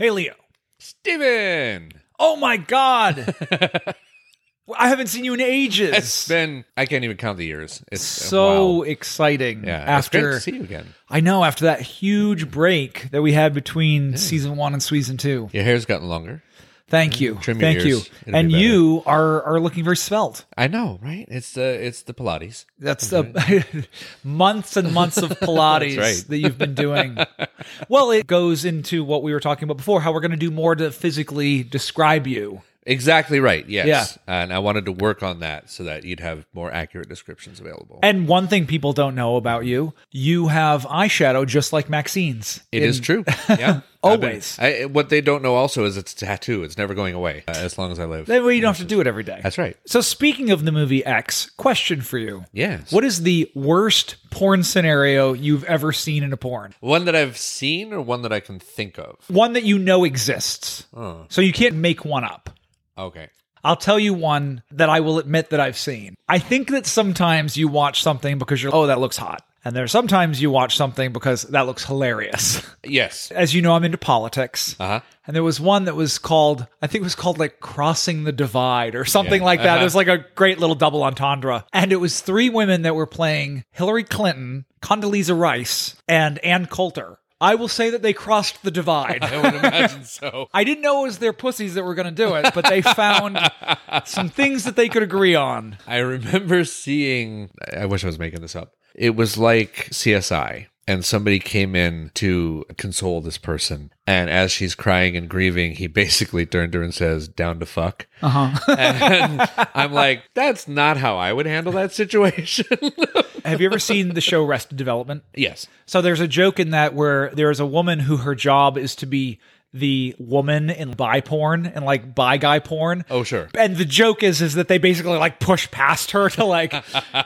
Hey, Leo. Steven! Oh my God. I haven't seen you in ages. It's been, I can't even count the years. It's so wow. exciting. Yeah, After it's great to see you again. I know after that huge break that we had between season one and season two. Your hair's gotten longer. Thank you. Trim Thank you. It'll be And better. you are are looking very svelte. I know, right? It's the it's the Pilates. That's the months and months of Pilates right. that you've been doing. well, it goes into what we were talking about before, how we're going to do more to physically describe you. Exactly right. Yes. And I wanted to work on that so that you'd have more accurate descriptions available. And one thing people don't know about you, you have eyeshadow just like Maxine's. It is In- true. Yeah. I've been- Always. I, what they don't know also is it's a tattoo. It's never going away uh, as long as I live. That way you don't have to do it every day. That's right. So speaking of the movie X, question for you. Yes. What is the worst porn scenario you've ever seen in a porn? One that I've seen or one that I can think of? One that you know exists. Oh, So you can't make one up. Okay. I'll tell you one that I will admit that I've seen. I think that sometimes you watch something because you're, oh, that looks hot. And there are sometimes you watch something because that looks hilarious. Yes. As you know, I'm into politics. Uh huh. And there was one that was called, I think it was called like Crossing the Divide or something Yeah. like that. Uh-huh. It was like a great little double entendre. And it was three women that were playing Hillary Clinton, Condoleezza Rice, and Ann Coulter. I will say that they crossed the divide. I would imagine so. I didn't know it was their pussies that were going to do it, but they found some things that they could agree on. I remember seeing, I wish I was making this up. It was like CSI, and somebody came in to console this person. And as she's crying and grieving, he basically turned to her and says, Down to fuck. Uh huh. And I'm like, That's not how I would handle that situation. Have you ever seen the show Arrested Development? yes. So there's a joke in that where there is a woman who her job is to be the woman in bi porn and like bi guy porn. Oh, sure. And the joke is is that they basically like push past her to like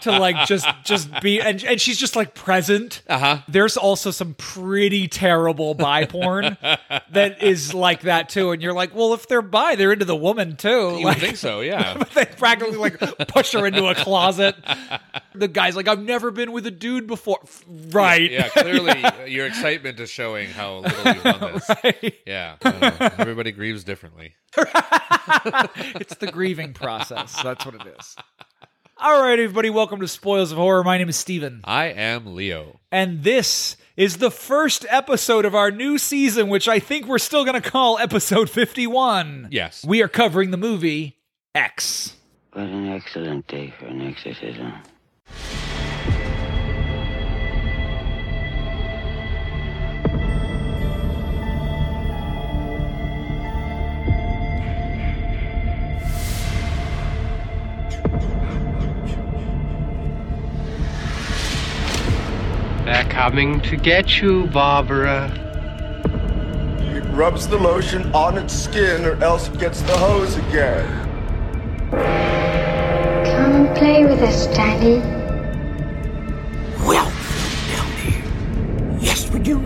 to like just just be and, and she's just like present. Uh huh. There's also some pretty terrible bi porn that is like that too. And you're like, well, if they're bi, they're into the woman too. You Like, think so, yeah. they practically like push her into a closet. The guy's like, I've never been with a dude before. Right. Yeah, clearly your excitement is showing how little you've done this. Right. Yeah. I. Everybody grieves differently. It's the grieving process. That's what it is. All right, everybody, welcome to Spoils of Horror. My name is Steven, I am Leo. and this is the first episode of our new season, which I think we're still going to call episode 51. Yes. We are covering the movie X. What an excellent day for an exorcism. Coming to get you, Barbara. It rubs the lotion on its skin or else it gets the hose again. Come and play with us, Daddy. Well, down there. Yes, we do.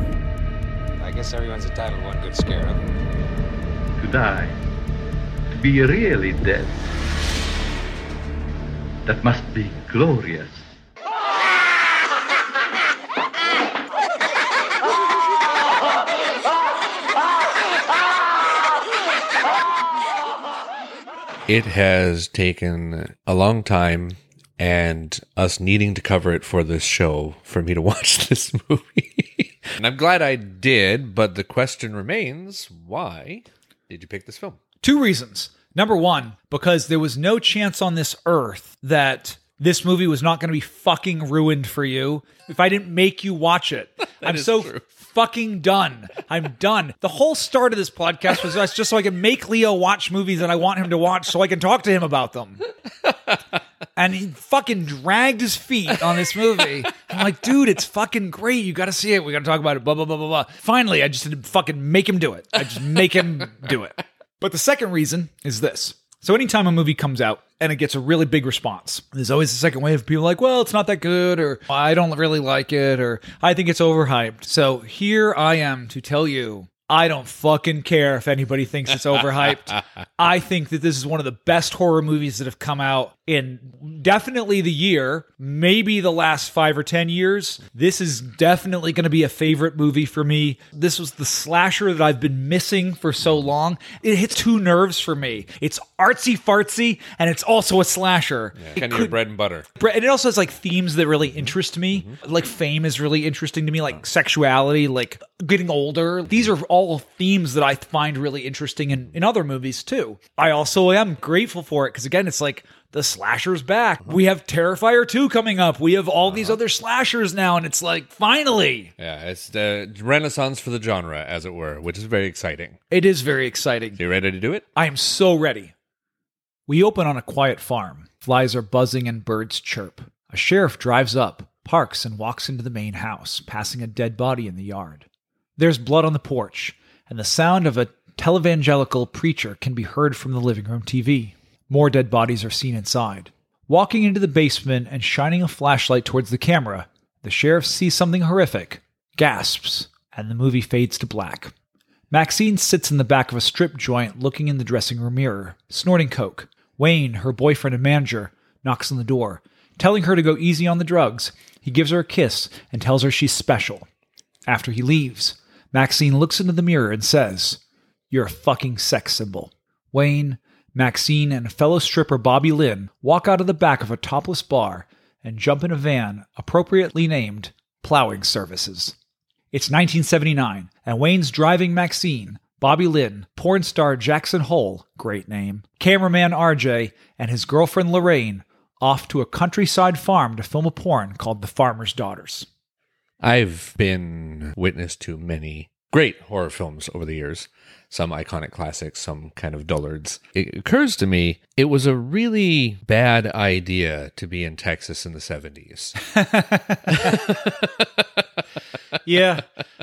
I guess everyone's entitled to one good scare, huh? to die, to be really dead. That must be glorious. It has taken a long time and us needing to cover it for this show for me to watch this movie. and I'm glad I did, but the question remains why did you pick this film? Two reasons. Number one, because there was no chance on this earth that this movie was not going to be fucking ruined for you if I didn't make you watch it. I'm so true. Fucking done. I'm done. The whole start of this podcast was us just so I can make Leo watch movies that I want him to watch so I can talk to him about them. And he fucking dragged his feet on this movie. I'm like, dude, it's fucking great. You got to see it. We got to talk about it. Blah, blah, blah, blah, blah. Finally, I just had to fucking make him do it. I just make him do it. But the second reason is this. So anytime a movie comes out and it gets a really big response, there's always a second wave of people like, well, it's not that good, or I don't really like it, or I think it's overhyped. So here I am to tell you. I don't fucking care if anybody thinks it's overhyped. I think that this is one of the best horror movies that have come out in definitely the year, maybe the last five or 10 years. This is definitely going to be a favorite movie for me. This was the slasher that I've been missing for so long. It hits two nerves for me. It's artsy fartsy and it's also a slasher. It Kind of your bread and butter. Bre- and it also has like themes that really interest me. Mm-hmm. Like fame is really interesting to me, like uh-huh. sexuality, like getting older. These are all themes that I find really interesting in, in other movies too. I also am grateful for it because again, it's like the slasher's back. We have Terrifier 2 coming up. We have all these uh-huh. other slashers now, and it's like finally. Yeah, it's the renaissance for the genre, as it were, which is very exciting. It is very exciting. You ready to do it? I am so ready. We open on a quiet farm. Flies are buzzing and birds chirp. A sheriff drives up, parks, and walks into the main house, passing a dead body in the yard. There's blood on the porch, and the sound of a televangelical preacher can be heard from the living room TV. More dead bodies are seen inside. Walking into the basement and shining a flashlight towards the camera, the sheriff sees something horrific, gasps, and the movie fades to black. Maxine sits in the back of a strip joint looking in the dressing room mirror, snorting coke. Wayne, her boyfriend and manager, knocks on the door, telling her to go easy on the drugs. He gives her a kiss and tells her she's special. After he leaves, Maxine looks into the mirror and says, You're a fucking sex symbol. Wayne, Maxine, and fellow stripper Bobby Lynn walk out of the back of a topless bar and jump in a van appropriately named Plowing Services. It's 1979, and Wayne's driving Maxine, Bobby Lynn, porn star Jackson Hole, great name, cameraman RJ, and his girlfriend Lorraine off to a countryside farm to film a porn called The Farmer's Daughters. I've been witness to many great horror films over the years, some iconic classics, some kind of dullards. It occurs to me it was a really bad idea to be in Texas in the 70s. Yeah,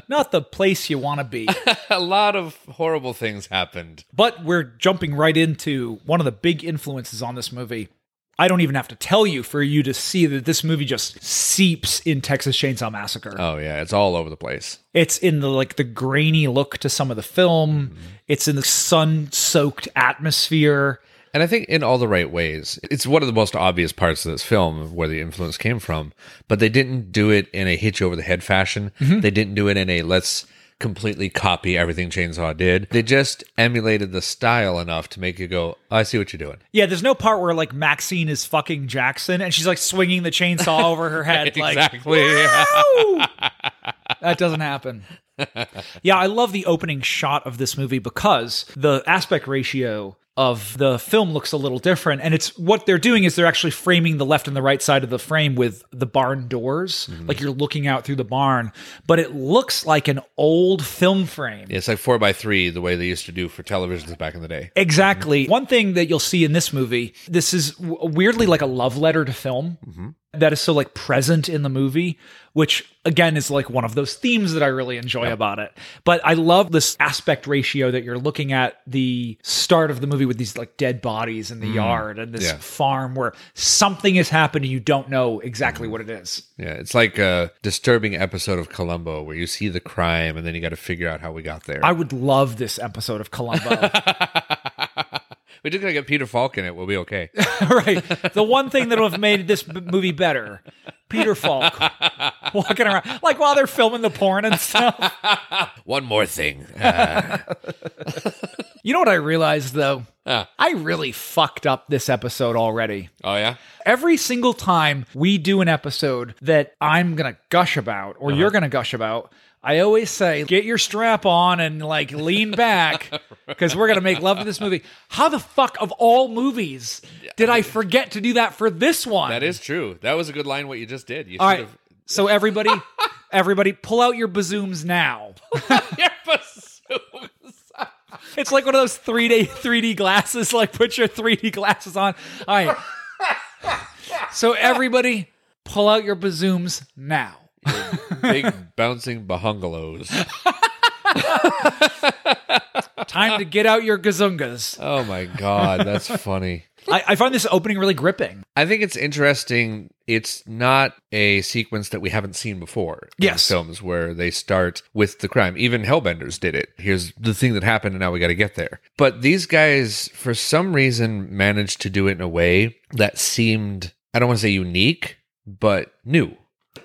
not the place you want to be. a lot of horrible things happened. But we're jumping right into one of the big influences on this movie. I don't even have to tell you for you to see that this movie just seeps in Texas Chainsaw Massacre. Oh yeah, it's all over the place. It's in the like the grainy look to some of the film. Mm-hmm. It's in the sun-soaked atmosphere. And I think in all the right ways. It's one of the most obvious parts of this film where the influence came from, but they didn't do it in a hitch over the head fashion. Mm-hmm. They didn't do it in a let's completely copy everything Chainsaw did. They just emulated the style enough to make you go, I see what you're doing. Yeah, there's no part where like Maxine is fucking Jackson and she's like swinging the chainsaw over her head. Exactly. "Woo!" that doesn't happen. yeah, I love the opening shot of this movie because the aspect ratio of the film looks a little different and it's what they're doing is they're actually framing the left and the right side of the frame with the barn doors mm-hmm. like you're looking out through the barn but it looks like an old film frame It's like four by three, the way they used to do for televisions back in the day. Exactly. Mm-hmm. One thing that you'll see in this movie, this is weirdly like a love letter to film mm-hmm. that is so like present in the movie, which again is like one of those themes that I really enjoy about it. But I love this aspect ratio that you're looking at the start of the movie with these like dead bodies in the mm. yard and this Yeah. farm where something has happened and you don't know exactly mm. what it is. Yeah, it's like a disturbing episode of Columbo where you see the crime and then you got to figure out how we got there. I would love this episode of Columbo. We're just gonna get Peter Falk in it. We'll be okay. right. The one thing that would have made this b- movie better, Peter Falk walking around like while they're filming the porn and stuff. One more thing. Uh, You know what I realized though? Ah. I really fucked up this episode already. oh yeah. Every single time we do an episode that I'm gonna gush about or you're gonna gush about, I always say, get your strap on and like lean back because we're gonna make love to this movie. How the fuck of all movies did I forget to do that for this one? That is true. That was a good line. What you just did. You All should right. So everybody, everybody, pull out your bazooms now. have. It's like one of those three D three D glasses. Like put your three D glasses on. All right. So everybody, pull out your bazooms now. Big bouncing bahungalos. Time to get out your gazungas. Oh my god, that's funny. I, I find this opening really gripping. I think it's interesting it's not a sequence that we haven't seen before. in Yes. films where they start with the crime. Even Hellbenders did it. Here's the thing that happened, and now we got to get there. But these guys, for some reason, managed to do it in a way that seemed I don't want to say unique, but new.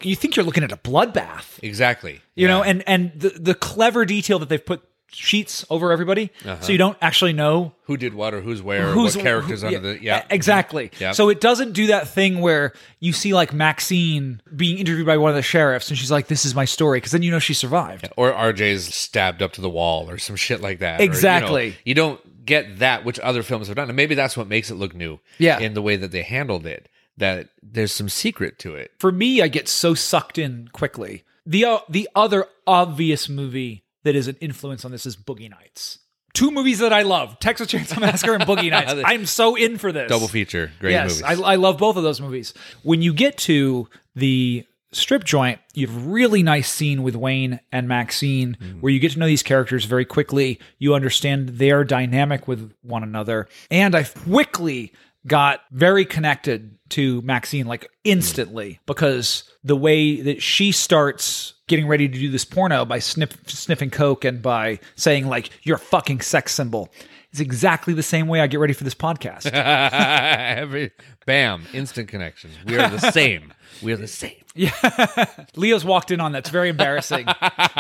You think you're looking at a bloodbath, Exactly. you know, and and the the clever detail that they've put sheets over everybody, so uh-huh. you don't actually know who did what or who's where, or who's what characters who- under the yeah. exactly. Mm-hmm. Yeah. So it doesn't do that thing where you see like Maxine being interviewed by one of the sheriffs, and she's like, "This is my story," because then you know she survived. or RJ's stabbed up to the wall or some shit like that. Or, you know, Exactly. you, don't get that, which other films have done. And maybe that's what makes it look new. Yeah. In the way that they handled it, that there's some secret to it. For me, I get so sucked in quickly. The uh, the other obvious movie that is an influence on this is Boogie Nights. Two movies that I love: Texas Chainsaw Massacre and Boogie Nights. I'm so in for this Double feature. Great yes, movies. I, I love both of those movies. When you get to the strip joint, you have a really nice scene with Wayne and Maxine where you get to know these characters very quickly. You understand their dynamic with one another. And I quickly got very connected to Maxine, like instantly, because the way that she starts getting ready to do this porno by sniff, sniffing coke and by saying like you're a fucking sex symbol is exactly the same way I get ready for this podcast. Every bam, instant connection. We are the same. We are the same. Leo's walked in on that's very embarrassing.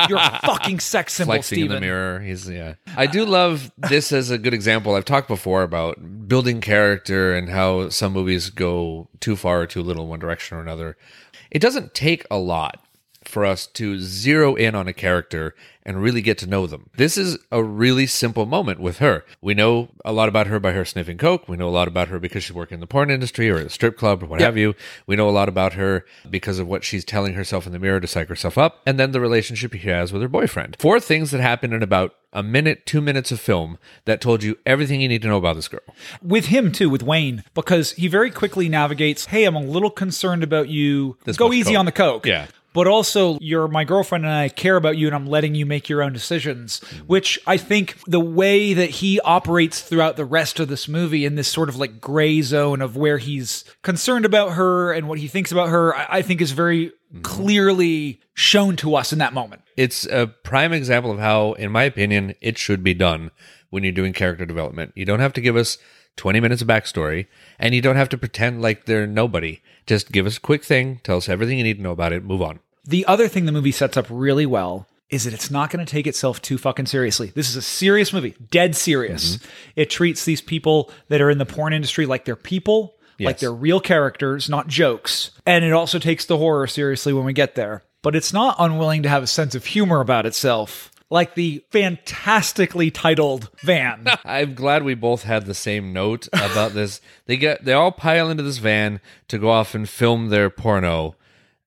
You're a fucking sex symbol, Flexing Steven. in the mirror. He's yeah. I do love this as a good example. I've talked before about building character and how some movies go too far or too little in one direction or another. It doesn't take a lot for us to zero in on a character and really get to know them. This is a really simple moment with her. We know a lot about her by her sniffing coke. We know a lot about her because she's working in the porn industry or at a strip club or what have you. We know a lot about her because of what she's telling herself in the mirror to psych herself up, and then the relationship she has with her boyfriend. Four things that happen in about a minute, two minutes of film that told you everything you need to know about this girl. with him too, with Wayne, because he very quickly navigates. Hey, I'm a little concerned about you. This Go easy coke." on the coke. Yeah. But also, you're my girlfriend and I care about you, and I'm letting you make your own decisions. Mm-hmm. Which I think the way that he operates throughout the rest of this movie in this sort of like gray zone of where he's concerned about her and what he thinks about her, I, think is very Mm-hmm. clearly shown to us in that moment. It's a prime example of how, in my opinion, it should be done when you're doing character development. You don't have to give us 20 minutes of backstory, and you don't have to pretend like they're nobody. Just give us a quick thing, tell us everything you need to know about it, move on. The other thing the movie sets up really well is that it's not going to take itself too fucking seriously. This is a serious movie, dead serious. Mm-hmm. It treats these people that are in the porn industry like they're people, like they're real characters, not jokes. And it also takes the horror seriously when we get there. But it's not unwilling to have a sense of humor about itself, like the fantastically titled van. I'm glad we both had the same note about this. They get they all pile into this van to go off and film their porno,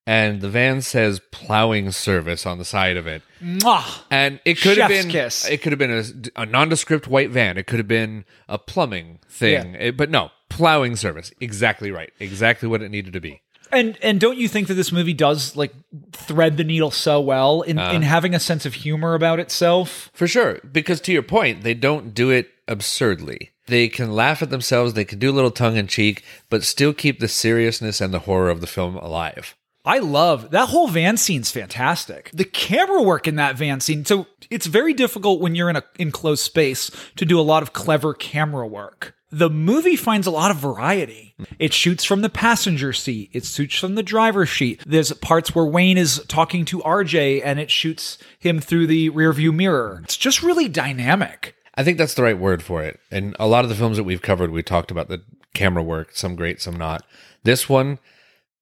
and the van says plowing service on the side of it. Mwah! And it could have Chef's been kiss. it could have been a, a nondescript white van. It could have been a plumbing thing. Yeah. It- but no, plowing service. Exactly right. Exactly what it needed to be. And and don't you think that this movie does like thread the needle so well in, Uh-huh. in having a sense of humor about itself? For sure. Because to your point, they don't do it absurdly. They can laugh at themselves, they can do a little tongue in cheek, but still keep the seriousness and the horror of the film alive. I love that whole van scene's fantastic. The camera work in that van scene. So it's very difficult when you're in a enclosed space to do a lot of clever camera work. The movie finds a lot of variety. It shoots from the passenger seat. It shoots from the driver's seat. There's parts where Wayne is talking to RJ and it shoots him through the rearview mirror. It's just really dynamic. I think that's the right word for it. And a lot of the films that we've covered, we talked about the camera work, some great, some not. This one,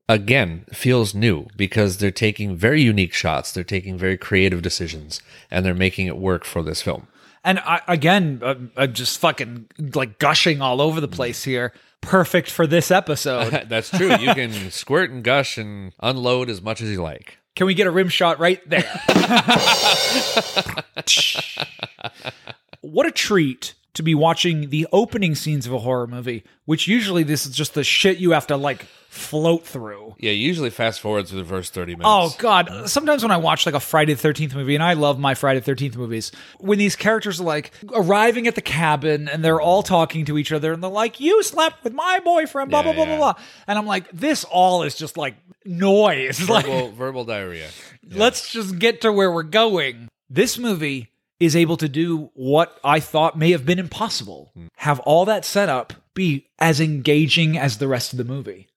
again, feels new because they're taking very unique shots, they're taking very creative decisions, and they're making it work for this film. And I, again, I'm, I'm just fucking like gushing all over the mm. place here. Perfect for this episode. That's true. You can squirt and gush and unload as much as you like. Can we get a rim shot right there? what a treat to be watching the opening scenes of a horror movie, which usually this is just the shit you have to like float through. Yeah, usually fast forward to the first 30 minutes. Oh god, sometimes when I watch like a Friday the 13th movie and I love my Friday the 13th movies, when these characters are like arriving at the cabin and they're all talking to each other and they're like you slept with my boyfriend blah Yeah, blah blah yeah. blah blah. And I'm like this all is just like noise. Like Verbal, verbal diarrhea. let's just get to where we're going. This movie is able to do what I thought may have been impossible. Hmm. Have all that set up be as engaging as the rest of the movie.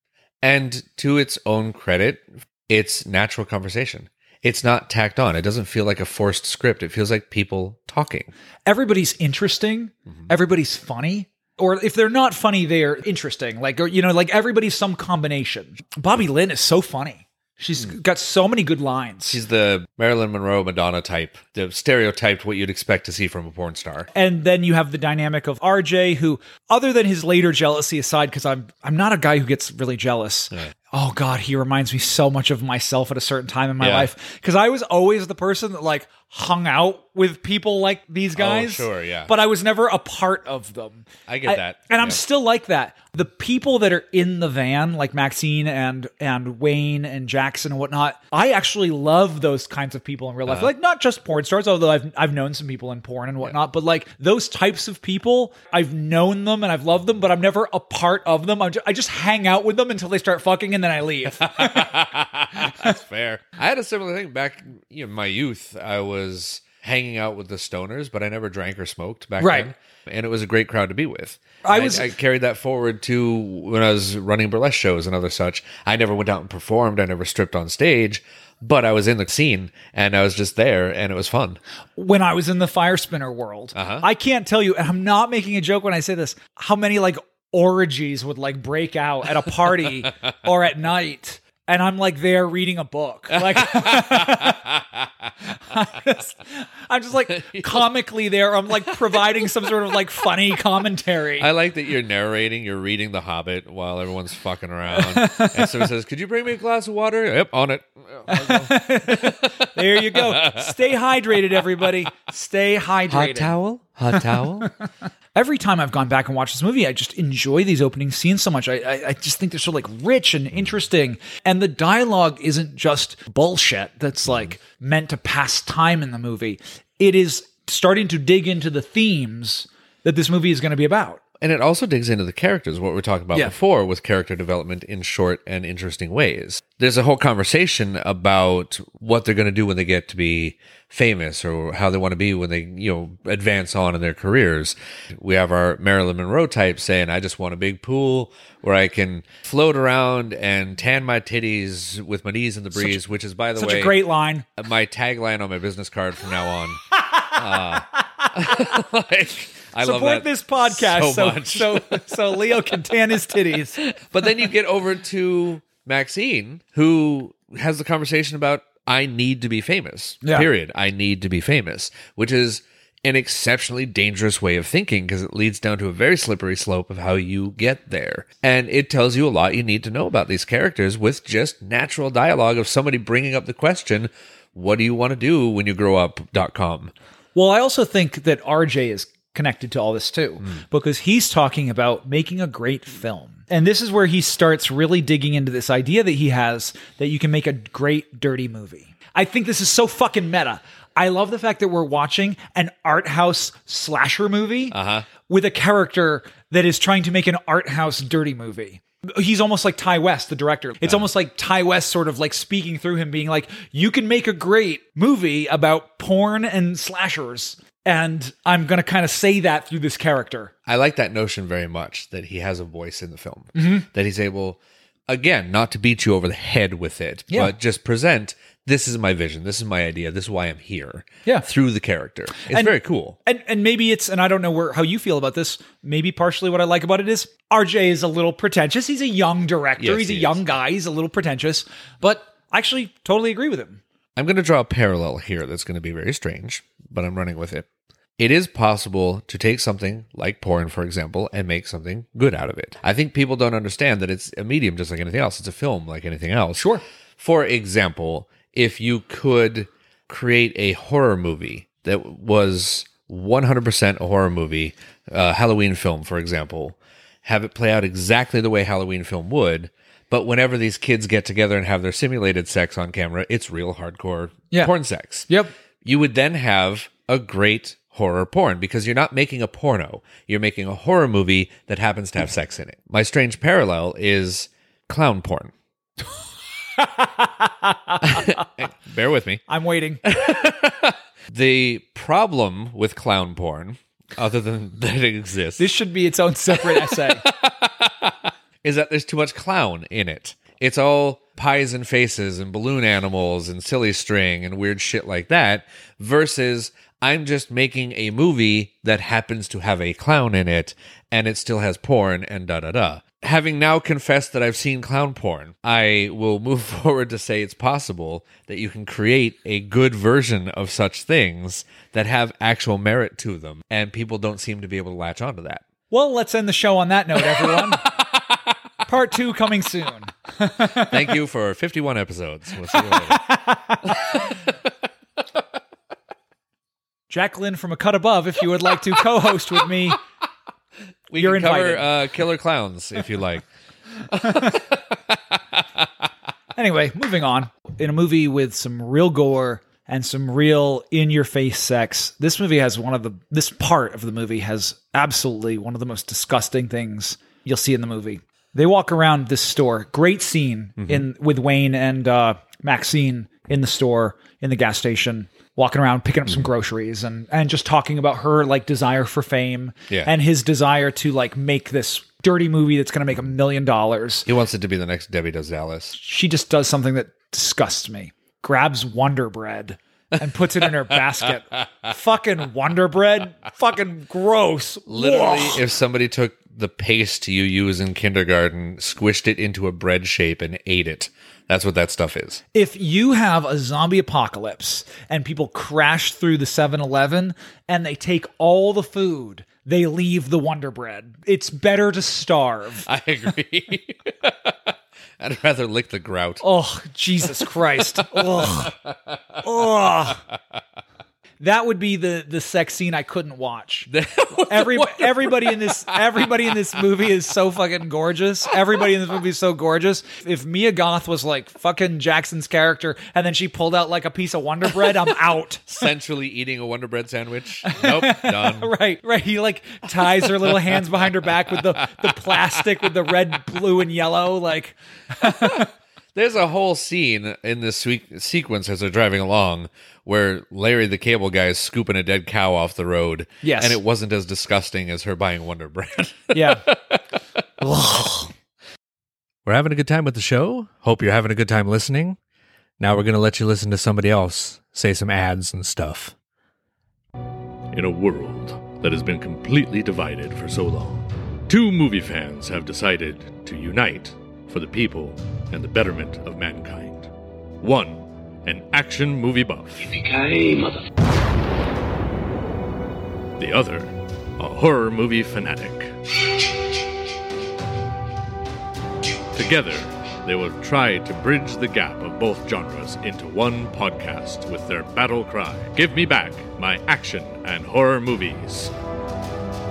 And to its own credit, it's natural conversation. It's not tacked on. It doesn't feel like a forced script. It feels like people talking. everybody's interesting, mm-hmm. everybody's funny. Or if they're not funny, they're interesting. Like, or, you know, like everybody's some combination. Bobby Lynn is so funny. She's hmm. got so many good lines. She's the Marilyn Monroe Madonna type, the stereotyped what you'd expect to see from a porn star. and then you have the dynamic of RJ, who, other than his later jealousy aside, because I'm I'm not a guy who gets really jealous. Oh God, he reminds me so much of myself at a certain time in my Yeah. life because I was always the person that like hung out with people like these guys. Oh, sure, yeah. But I was never a part of them. I get that, and I'm still like that. The people that are in the van, like Maxine and and Wayne and Jackson and whatnot, I actually love those kinds of people in real Uh-huh. life. Like not just porn stars, although I've I've known some people in porn and whatnot, but like those types of people, I've known them and I've loved them, but I'm never a part of them. I'm I just hang out with them until they start fucking and then I leave. That's fair. I had a similar thing back you know, in my youth. I was hanging out with the stoners, but I never drank or smoked back Right. then. And it was a great crowd to be with. I was- I, carried that forward to when I was running burlesque shows and other such. I never went out and performed. I never stripped on stage, but I was in the scene and I was just there and it was fun. when I was in the fire spinner world. Uh-huh. I can't tell you, and I'm not making a joke when I say this, how many like orgies would like break out at a party or at night. And I'm like there reading a book. Like I'm, just, I'm just like comically there. I'm like providing some sort of like funny commentary. I like that you're narrating, you're reading The Hobbit while everyone's fucking around. and someone says, Could you bring me a glass of water? Yep, on it. there you go. Stay hydrated, everybody. Stay hydrated. Hot towel? Hot towel? every time I've gone back and watched this movie, I just enjoy these opening scenes so much. I, I, I just think they're so like rich and interesting, and the dialogue isn't just bullshit that's like meant to pass time in the movie. It is starting to dig into the themes that this movie is going to be about. And it also digs into the characters, what we were talking about Yeah. before with character development in short and interesting ways. There's a whole conversation about what they're going to do when they get to be famous or how they want to be when they, you know, advance on in their careers. We have our Marilyn Monroe type saying, I just want a big pool where I can float around and tan my titties with my knees in the breeze, which is, by the Such way, a great line. my tagline on my business card from now on. Uh, like, I Support that this podcast so much. so so Leo can tan his titties. But then you get over to Maxine, who has the conversation about I need to be famous. Yeah. Period. I need to be famous, which is an exceptionally dangerous way of thinking because it leads down to a very slippery slope of how you get there. And it tells you a lot you need to know about these characters with just natural dialogue of somebody bringing up the question, what do you want to do when you grow up up.com. Well, I also think that RJ is connected to all this too, hmm. because he's talking about making a great film. And this is where he starts really digging into this idea that he has that you can make a great dirty movie. I think this is so fucking meta. I love the fact that we're watching an art house slasher movie uh-huh. with a character that is trying to make an art house dirty movie. He's almost like Ti West, the director. It's almost like Ti West sort of like speaking through him, being like, You can make a great movie about porn and slashers. And I'm going to kind of say that through this character. I like that notion very much that he has a voice in the film, Mm-hmm. that he's able, again, not to beat you over the head with it, Yeah. but just present this is my vision, this is my idea, this is why I'm here. Yeah. through the character. It's And- very cool. And and maybe it's and I don't know where how you feel about this. Maybe partially what I like about it is RJ is a little pretentious. He's a young director. Yes, He's a he young guy. He's a little pretentious, but I actually totally agree with him. I'm going to draw a parallel here that's going to be very strange, but I'm running with it. It is possible to take something like porn, for example, and make something good out of it. I think people don't understand that it's a medium just like anything else. It's a film like anything else. Sure. For example, if you could create a horror movie that was 100% a horror movie, uh, Halloween film, for example, have it play out exactly the way Halloween film would. But whenever these kids get together and have their simulated sex on camera, it's real hardcore Yeah. porn sex. Yep. You would then have a great horror porn because you're not making a porno. You're making a horror movie that happens to have sex in it. My strange parallel is clown porn. Bear with me. I'm waiting. The problem with clown porn, other than that it exists, This should be its own separate essay. Is that there's too much clown in it. It's all pies and faces and balloon animals and silly string and weird shit like that, versus I'm just making a movie that happens to have a clown in it and it still has porn and da da da. Having now confessed that I've seen clown porn, I will move forward to say it's possible that you can create a good version of such things that have actual merit to them, and people don't seem to be able to latch onto that. Well, let's end the show on that note, everyone. Part two coming soon. Thank you for 51 episodes. We'll see you later. Jacqueline from A Cut Above, if you would like to co host with me. We You're can cover uh, killer clowns if you like. Anyway, moving on. In a movie with some real gore and some real in your face sex, this movie has one of the, this part of the movie has absolutely one of the most disgusting things you'll see in the movie. They walk around this store. Great scene in with Wayne and uh, Maxine in the store in the gas station, walking around picking up some groceries and and just talking about her like desire for fame Yeah. and his desire to like make this dirty movie that's going to make a million dollars He wants it to be the next Debbie Does Dallas. she just does something that disgusts me. Grabs Wonder Bread and puts it in her basket. Fucking Wonder Bread. Fucking gross. Literally, Ugh. if somebody took the paste you use in kindergarten, squished it into a bread shape, and ate it, that's what that stuff is. if you have a zombie apocalypse and people crash through the 7-Eleven and they take all the food, they leave the Wonder Bread. It's better to starve. I agree. I'd rather lick the grout. Oh, Jesus Christ. Ugh. Ugh. That would be the the sex scene I couldn't watch. Every everybody in this everybody in this movie is so fucking gorgeous. Everybody in this movie is so gorgeous. If Mia Goth was like fucking Jackson's character and then she pulled out like a piece of Wonder Bread, I'm out. Centrally eating a Wonder Bread sandwich. Nope, done. Right, right. He like ties her little hands behind her back with the the plastic with the red, blue, and yellow. Like There's a whole scene in this swe- sequence as they're driving along where Larry the cable guy is scooping a dead cow off the road. Yes. And it wasn't as disgusting as her buying Wonder Bread. yeah. We're having a good time with the show. Hope you're having a good time listening. Now we're going to let you listen to somebody else say some ads and stuff. In a world that has been completely divided for so long, two movie fans have decided to unite for the people and the betterment of mankind. One, an action movie buff. The other, a horror movie fanatic. Together, they will try to bridge the gap of both genres into one podcast with their battle cry Give me back my action and horror movies.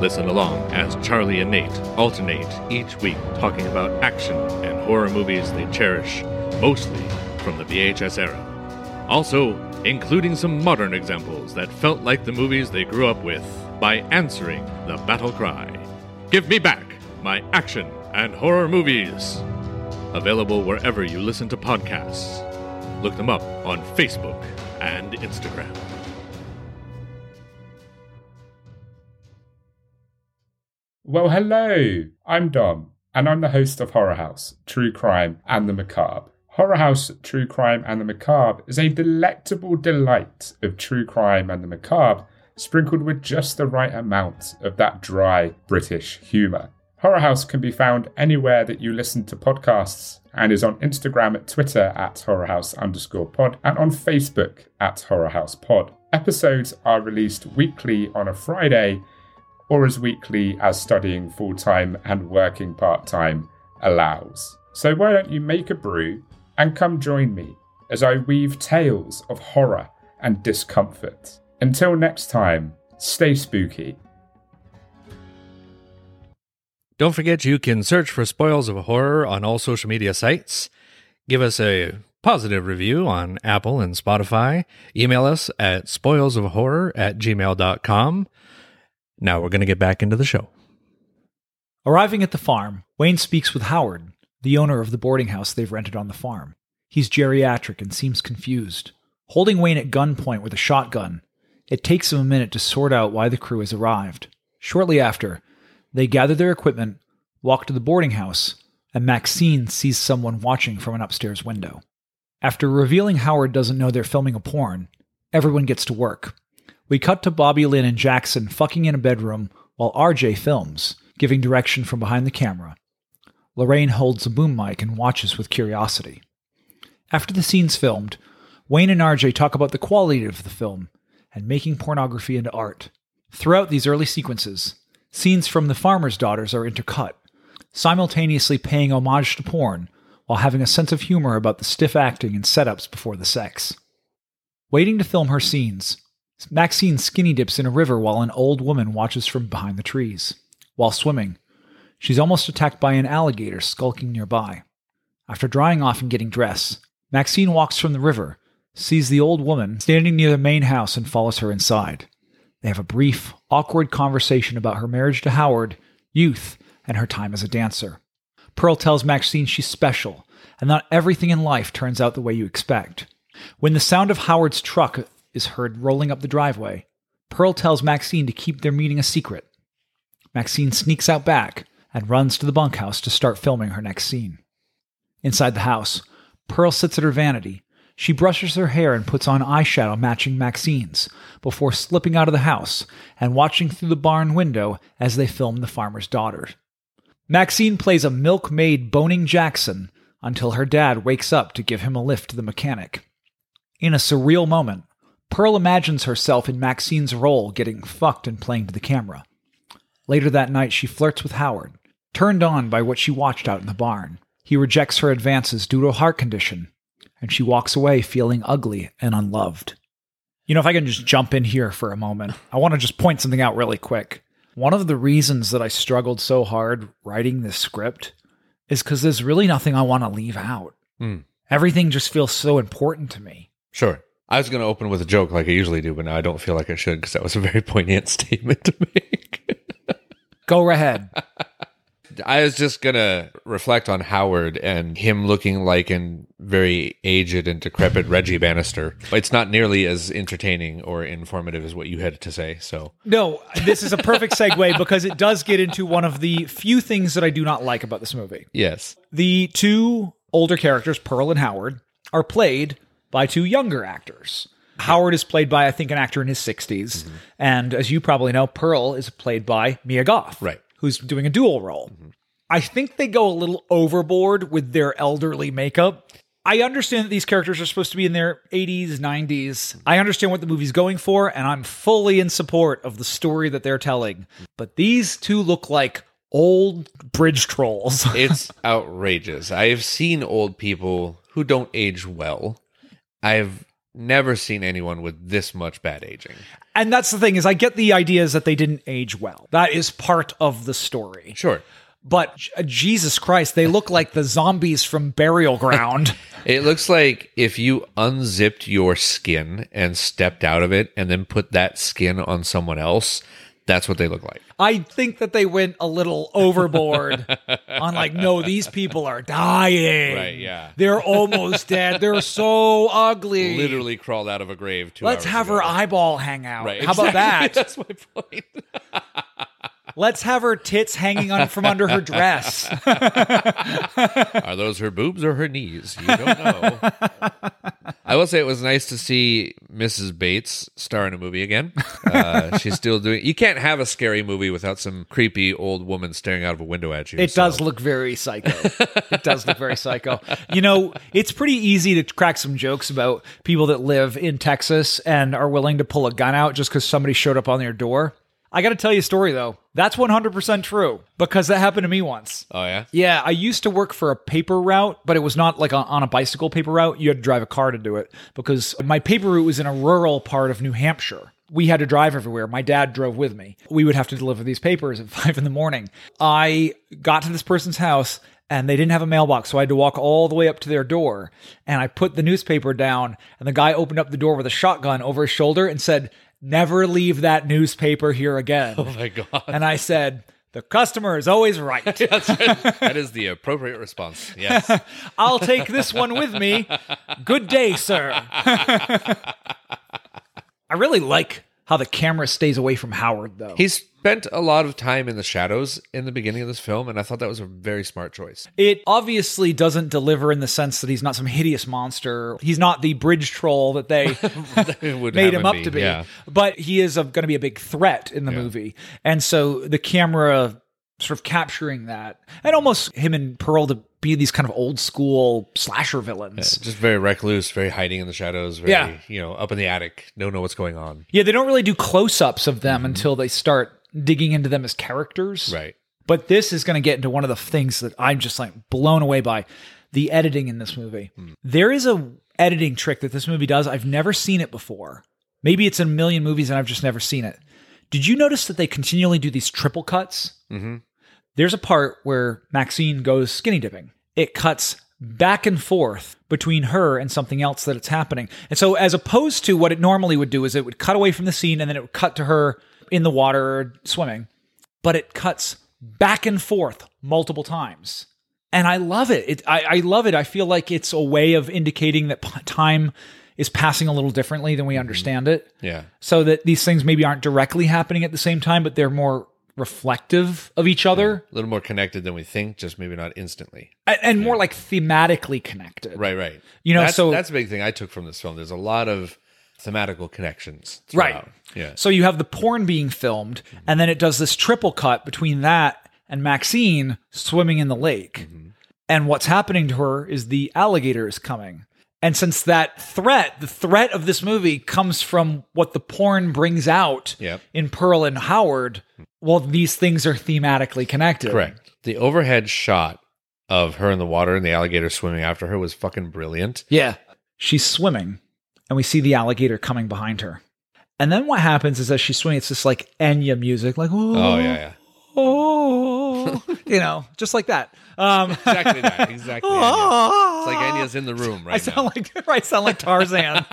Listen along as Charlie and Nate alternate each week talking about action and horror movies they cherish, mostly from the VHS era. Also, including some modern examples that felt like the movies they grew up with by answering the battle cry Give me back my action and horror movies. Available wherever you listen to podcasts. Look them up on Facebook and Instagram. Well, hello. I'm Dom, and I'm the host of Horror House, True Crime, and the Macabre. Horror House, True Crime, and the Macabre is a delectable delight of true crime and the macabre, sprinkled with just the right amount of that dry British humour. Horror House can be found anywhere that you listen to podcasts and is on Instagram at Twitter at horrorhouse underscore pod and on Facebook at Horror House Pod. Episodes are released weekly on a Friday or as weekly as studying full time and working part time allows. So why don't you make a brew and come join me as I weave tales of horror and discomfort? Until next time, Stay spooky. Don't forget you can search for Spoils of Horror on all social media sites. Give us a positive review on Apple and Spotify. Email us at spoilsofhorror at gmail.com. Now we're going to get back into the show. Arriving at the farm, Wayne speaks with Howard, the owner of the boarding house they've rented on the farm. He's geriatric and seems confused. Holding Wayne at gunpoint with a shotgun, it takes him a minute to sort out why the crew has arrived. Shortly after, they gather their equipment, walk to the boarding house, and Maxine sees someone watching from an upstairs window. After revealing Howard doesn't know they're filming a porn, everyone gets to work. We cut to Bobby Lynn and Jackson fucking in a bedroom while RJ films, giving direction from behind the camera. Lorraine holds a boom mic and watches with curiosity. After the scene's filmed, Wayne and RJ talk about the quality of the film and making pornography into art. Throughout these early sequences, scenes from The Farmer's Daughters are intercut, simultaneously paying homage to porn while having a sense of humor about the stiff acting and setups before the sex. Waiting to film her scenes, Maxine skinny dips in a river while an old woman watches from behind the trees. While swimming, she's almost attacked by an alligator skulking nearby. After drying off and getting dressed, Maxine walks from the river, sees the old woman standing near the main house, and follows her inside. They have a brief, awkward conversation about her marriage to Howard, youth, and her time as a dancer. Pearl tells Maxine she's special, and not everything in life turns out the way you expect. When the sound of Howard's truck is heard rolling up the driveway, Pearl tells Maxine to keep their meeting a secret. Maxine sneaks out back and runs to the bunkhouse to start filming her next scene. Inside the house, Pearl sits at her vanity. She brushes her hair and puts on eyeshadow matching Maxine's before slipping out of the house and watching through the barn window as they film the farmer's daughter. Maxine plays a milkmaid boning Jackson until her dad wakes up to give him a lift to the mechanic. In a surreal moment, Pearl imagines herself in Maxine's role getting fucked and playing to the camera. Later that night, she flirts with Howard, turned on by what she watched out in the barn. He rejects her advances due to a heart condition, and she walks away feeling ugly and unloved. You know, if I can just jump in here for a moment, I want to just point something out really quick. One of the reasons that I struggled so hard writing this script is because there's really nothing I want to leave out. Mm. Everything just feels so important to me. Sure. I was going to open with a joke like I usually do, but now I don't feel like I should because that was a very poignant statement to make. Go ahead. I was just going to reflect on Howard and him looking like an very aged and decrepit Reggie Bannister. It's not nearly as entertaining or informative as what you had to say. So, No, this is a perfect segue because it does get into one of the few things that I do not like about this movie. yes. The two older characters, Pearl and Howard, are played by two younger actors. Howard is played by, I think, an actor in his 60s. And as you probably know, Pearl is played by Mia Goth, Right. who's doing a dual role. I think they go a little overboard with their elderly makeup. I understand that these characters are supposed to be in their 80s, 90s. I understand what the movie's going for, and I'm fully in support of the story that they're telling. But these two look like old bridge trolls. It's outrageous. I've seen old people who don't age well. I've never seen anyone with this much bad aging. And that's the thing is I get the idea is that they didn't age well. That is part of the story. Sure. But J- uh, Jesus Christ, they look like the zombies from Burial Ground. It looks like if you unzipped your skin and stepped out of it and then put that skin on someone else, that's what they look like. I think that they went a little overboard on like, no, these people are dying. Right, yeah. They're almost dead. They're so ugly. Literally crawled out of a grave two Let's have ago. her eyeball hang out. Right. How about that? That's my point. Let's have her tits hanging on from under her dress. Are those her boobs or her knees? You don't know. I will say it was nice to see Mrs. Bates star in a movie again. Uh, she's still doing. You can't have a scary movie without some creepy old woman staring out of a window at you. It so- does look very psycho. it does look very psycho. You know, it's pretty easy to crack some jokes about people that live in Texas and are willing to pull a gun out just because somebody showed up on their door. I got to tell you a story though. That's 100% true because that happened to me once. Oh yeah. Yeah, I used to work for a paper route, but it was not like a, on a bicycle paper route. You had to drive a car to do it because my paper route was in a rural part of New Hampshire. we had to drive everywhere. My dad drove with me. We would have to deliver these papers at five in the morning. I got to this person's house and they didn't have a mailbox. So I had to walk all the way up to their door. And I put the newspaper down and the guy opened up the door with a shotgun over his shoulder and said, Never leave that newspaper here again. Oh my god. And I said, The customer is always right. That's right. That is the appropriate response. Yes. I'll take this one with me. Good day, sir. I really like how the camera stays away from Howard, though. He spent a lot of time in the shadows in the beginning of this film, and I thought that was a very smart choice. It obviously doesn't deliver in the sense that he's not some hideous monster. He's not the bridge troll that they would made him up be, to be. Yeah. But he is going to be a big threat in the Yeah. movie. And so the camera sort of capturing that, and almost him and Pearl to be these kind of old school slasher villains. Just very recluse, very hiding in the shadows, very, Yeah. you know, up in the attic, don't know what's going on. Yeah, they don't really do close ups of them until they start digging into them as characters. Right. But this is going to get into one of the things that I'm just like blown away by the editing in this movie. There is a editing trick that this movie does. I've never seen it before. Maybe it's in a million movies and I've just never seen it. Did you notice that they continually do these triple cuts? Mm-hmm. There's a part where Maxine goes skinny dipping. It cuts back and forth between her and something else that it's happening. And so as opposed to what it normally would do is it would cut away from the scene and then it would cut to her in the water swimming. But it cuts back and forth multiple times. And I love it. it I, I love it. I feel like it's a way of indicating that p- time is passing a little differently than we mm-hmm. understand it Yeah. so that these things maybe aren't directly happening at the same time, but they're more reflective of each other A little more connected than we think, just maybe not instantly. and, and more like thematically connected. Right, right. You know, that's, so- that's a big thing I took from this film. There's a lot of thematical connections. Right. Yeah. So you have the porn being filmed, mm-hmm. and then it does this triple cut between that and Maxine swimming in the lake. Mm-hmm. And what's happening to her is the alligator is coming. And since that threat, the threat of this movie comes from what the porn brings out Yep. in Pearl and Howard, mm-hmm. Well, these things are thematically connected. Correct. The overhead shot of her in the water and the alligator swimming after her was fucking brilliant. Yeah. She's swimming, and we see the alligator coming behind her. And then what happens is as she's swimming, it's just like Enya music, like, oh, Oh yeah, yeah. oh, you know, just like that. Um, Exactly that. Exactly. Enya. It's like Enya's in the room right I sound now. like I sound like Tarzan.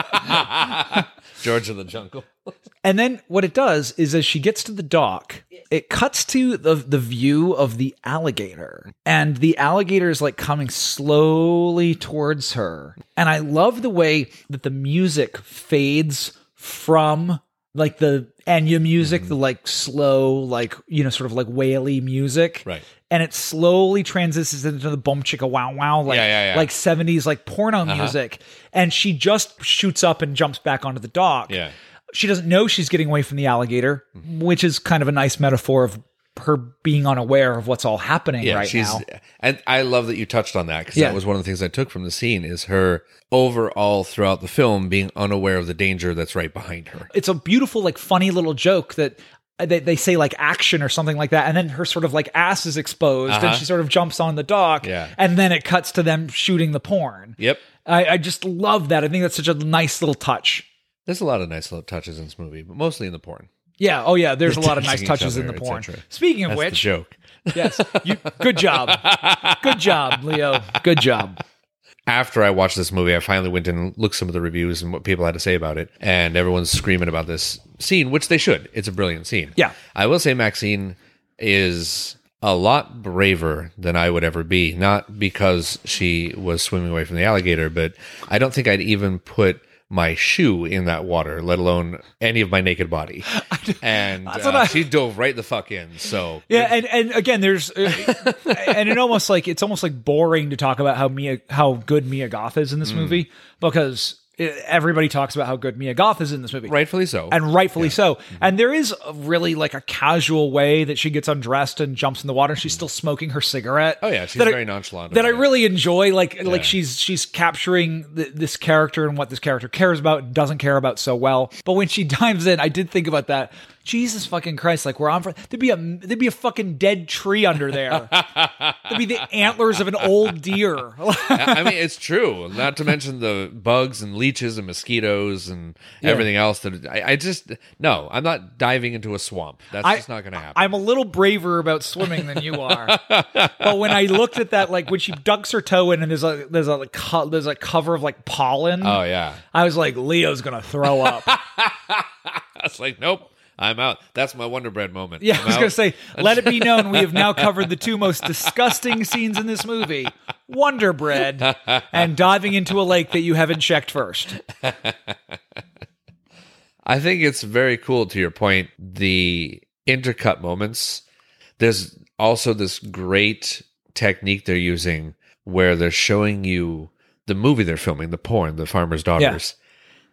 George of the Jungle. and then what it does is as she gets to the dock, it cuts to the the view of the alligator, and the alligator is like coming slowly towards her. And I love the way that the music fades from like the Enya music, the mm-hmm. like slow, like you know, sort of like whaley music, Right. and it slowly transitions into the boom chicka wow wow like Yeah, yeah, yeah. like 70s like porno uh-huh. music and she just shoots up and jumps back onto the dock Yeah. she doesn't know she's getting away from the alligator mm-hmm. which is kind of a nice metaphor of her being unaware of what's all happening Yeah, right she's now and I love that you touched on that because Yeah. that was one of the things I took from the scene is her overall throughout the film being unaware of the danger that's right behind her. it's a beautiful like funny little joke that uh, they, they say like action or something like that and then her sort of like ass is exposed Uh-huh. and she sort of jumps on the dock Yeah. and then it cuts to them shooting the porn Yep. I, I just love that i think that's such a nice little touch There's a lot of nice little touches in this movie, but mostly in the porn. Yeah. Oh, yeah. There's a lot of nice touches in the porn. Speaking of That's which, joke. yes, you, good job, good job, Leo. Good job. After I watched this movie, I finally went and looked some of the reviews and what people had to say about it, and everyone's screaming about this scene, which they should. It's a brilliant scene. Yeah. I will say Maxine is a lot braver than I would ever be. Not because she was swimming away from the alligator, but I don't think I'd even put my shoe in that water, let alone any of my naked body. And uh, I- she dove right the fuck in. So Yeah, and and again, there's uh, and it almost like it's almost like boring to talk about how Mia how good Mia Goth is in this movie because everybody talks about how good Mia Goth is in this movie. rightfully so. and rightfully so. And there is a really like a casual way that she gets undressed and jumps in the water. and She's still smoking her cigarette. Oh, yeah, she's That I- very nonchalant That I really enjoy. Like like she's she's capturing th- this character and what this character cares about and doesn't care about so well. But when she dives in, I did think about that. Jesus fucking Christ! Like where I'm from, there'd be a there'd be a fucking dead tree under there. there'd be the antlers of an old deer. I mean, it's true. Not to mention the bugs and leeches and mosquitoes and everything else. That I, I just no, I'm not diving into a swamp. That's I- just not going to happen. I'm a little braver about swimming than you are. but when I looked at that, like when she ducks her toe in and there's a there's a like, co- there's a cover of like pollen. oh yeah, I was like, Leo's gonna throw up. I was like, nope, I'm out. That's my Wonder Bread moment. Yeah, I'm I was gonna say, let it be known we have now covered the two most disgusting scenes in this movie: Wonder Bread and diving into a lake that you haven't checked first. I think it's very cool to your point, the intercut moments. There's also this great technique they're using where they're showing you the movie they're filming, the porn, the farmer's daughters.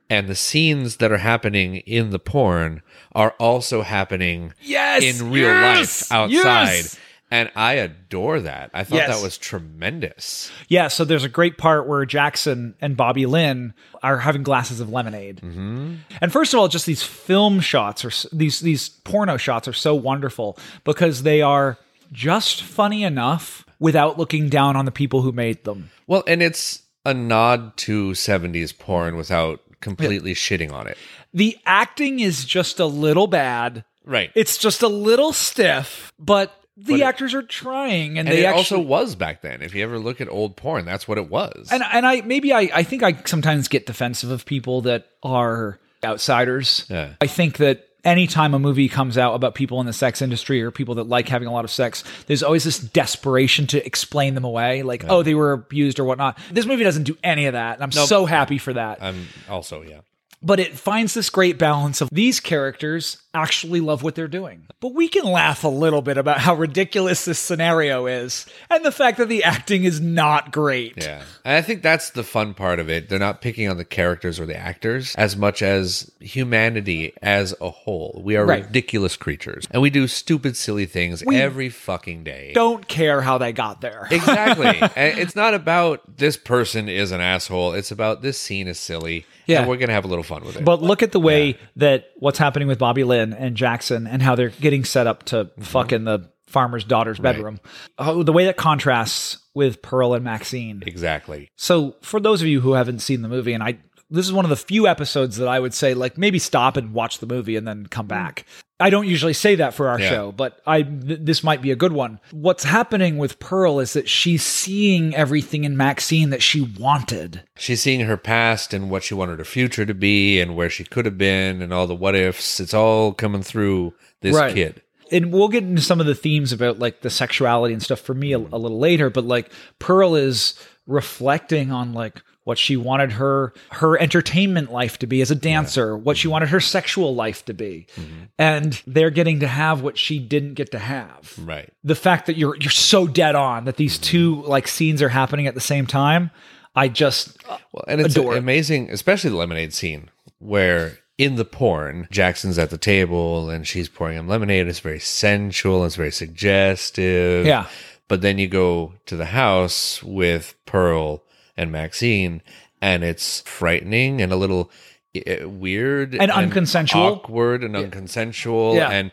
And the scenes that are happening in the porn are also happening Yes, in real yes, life outside. yes. And I adore that. I thought Yes. that was tremendous. Yeah, so there's a great part where Jackson and Bobby Lynn are having glasses of lemonade. Mm-hmm. And first of all, just these film shots or these these porno shots are so wonderful because they are just funny enough without looking down on the people who made them. Well, and it's a nod to 70s porn without completely shitting on it. The acting is just a little bad. Right. It's just a little stiff, but the But it- actors are trying, and, and they it actually, also was back then. If you ever look at old porn, that's what it was. and and I maybe I I think I sometimes get defensive of people that are outsiders. Yeah. I think that anytime a movie comes out about people in the sex industry or people that like having a lot of sex, there's always this desperation to explain them away, like oh they were abused or whatnot. This movie doesn't do any of that, and I'm Nope. so happy for that. I'm also, yeah. but it finds this great balance of these characters actually love what they're doing. But we can laugh a little bit about how ridiculous this scenario is and the fact that the acting is not great. Yeah. And I think that's the fun part of it. They're not picking on the characters or the actors as much as humanity as a whole. We are Right. ridiculous creatures and we do stupid, silly things every fucking day. Don't care how they got there. Exactly. and it's not about this person is an asshole. It's about this scene is silly. Yeah. And we're going to have a little fun with it. But look at the way that what's happening with Bobby Lynn and Jackson and how they're getting set up to fuck in the farmer's daughter's bedroom. Oh, the way that contrasts with Pearl and Maxine. exactly. So, for those of you who haven't seen the movie, and I, this is one of the few episodes that I would say, like, maybe stop and watch the movie and then come hmm. back. I don't usually say that for our Yeah. show, but I th- this might be a good one. What's happening with Pearl is that she's seeing everything in Maxine that she wanted. She's seeing her past and what she wanted her future to be and where she could have been and all the what ifs. It's all coming through this Right. kid. and we'll get into some of the themes about like the sexuality and stuff for me a, hmm. a little later but like pearl is reflecting on like what she wanted her her entertainment life to be as a dancer what she mm-hmm. wanted her sexual life to be mm-hmm. and they're getting to have what she didn't get to have Right. the fact that you're you're so dead on that these mm-hmm. two like scenes are happening at the same time i just Well, and it's Adore amazing, especially the lemonade scene where in the porn, Jackson's at the table and she's pouring him lemonade. It's very sensual. It's very suggestive. Yeah. But then you go to the house with Pearl and Maxine, and it's frightening and a little uh, weird And unconsensual. awkward and unconsensual, Yeah. and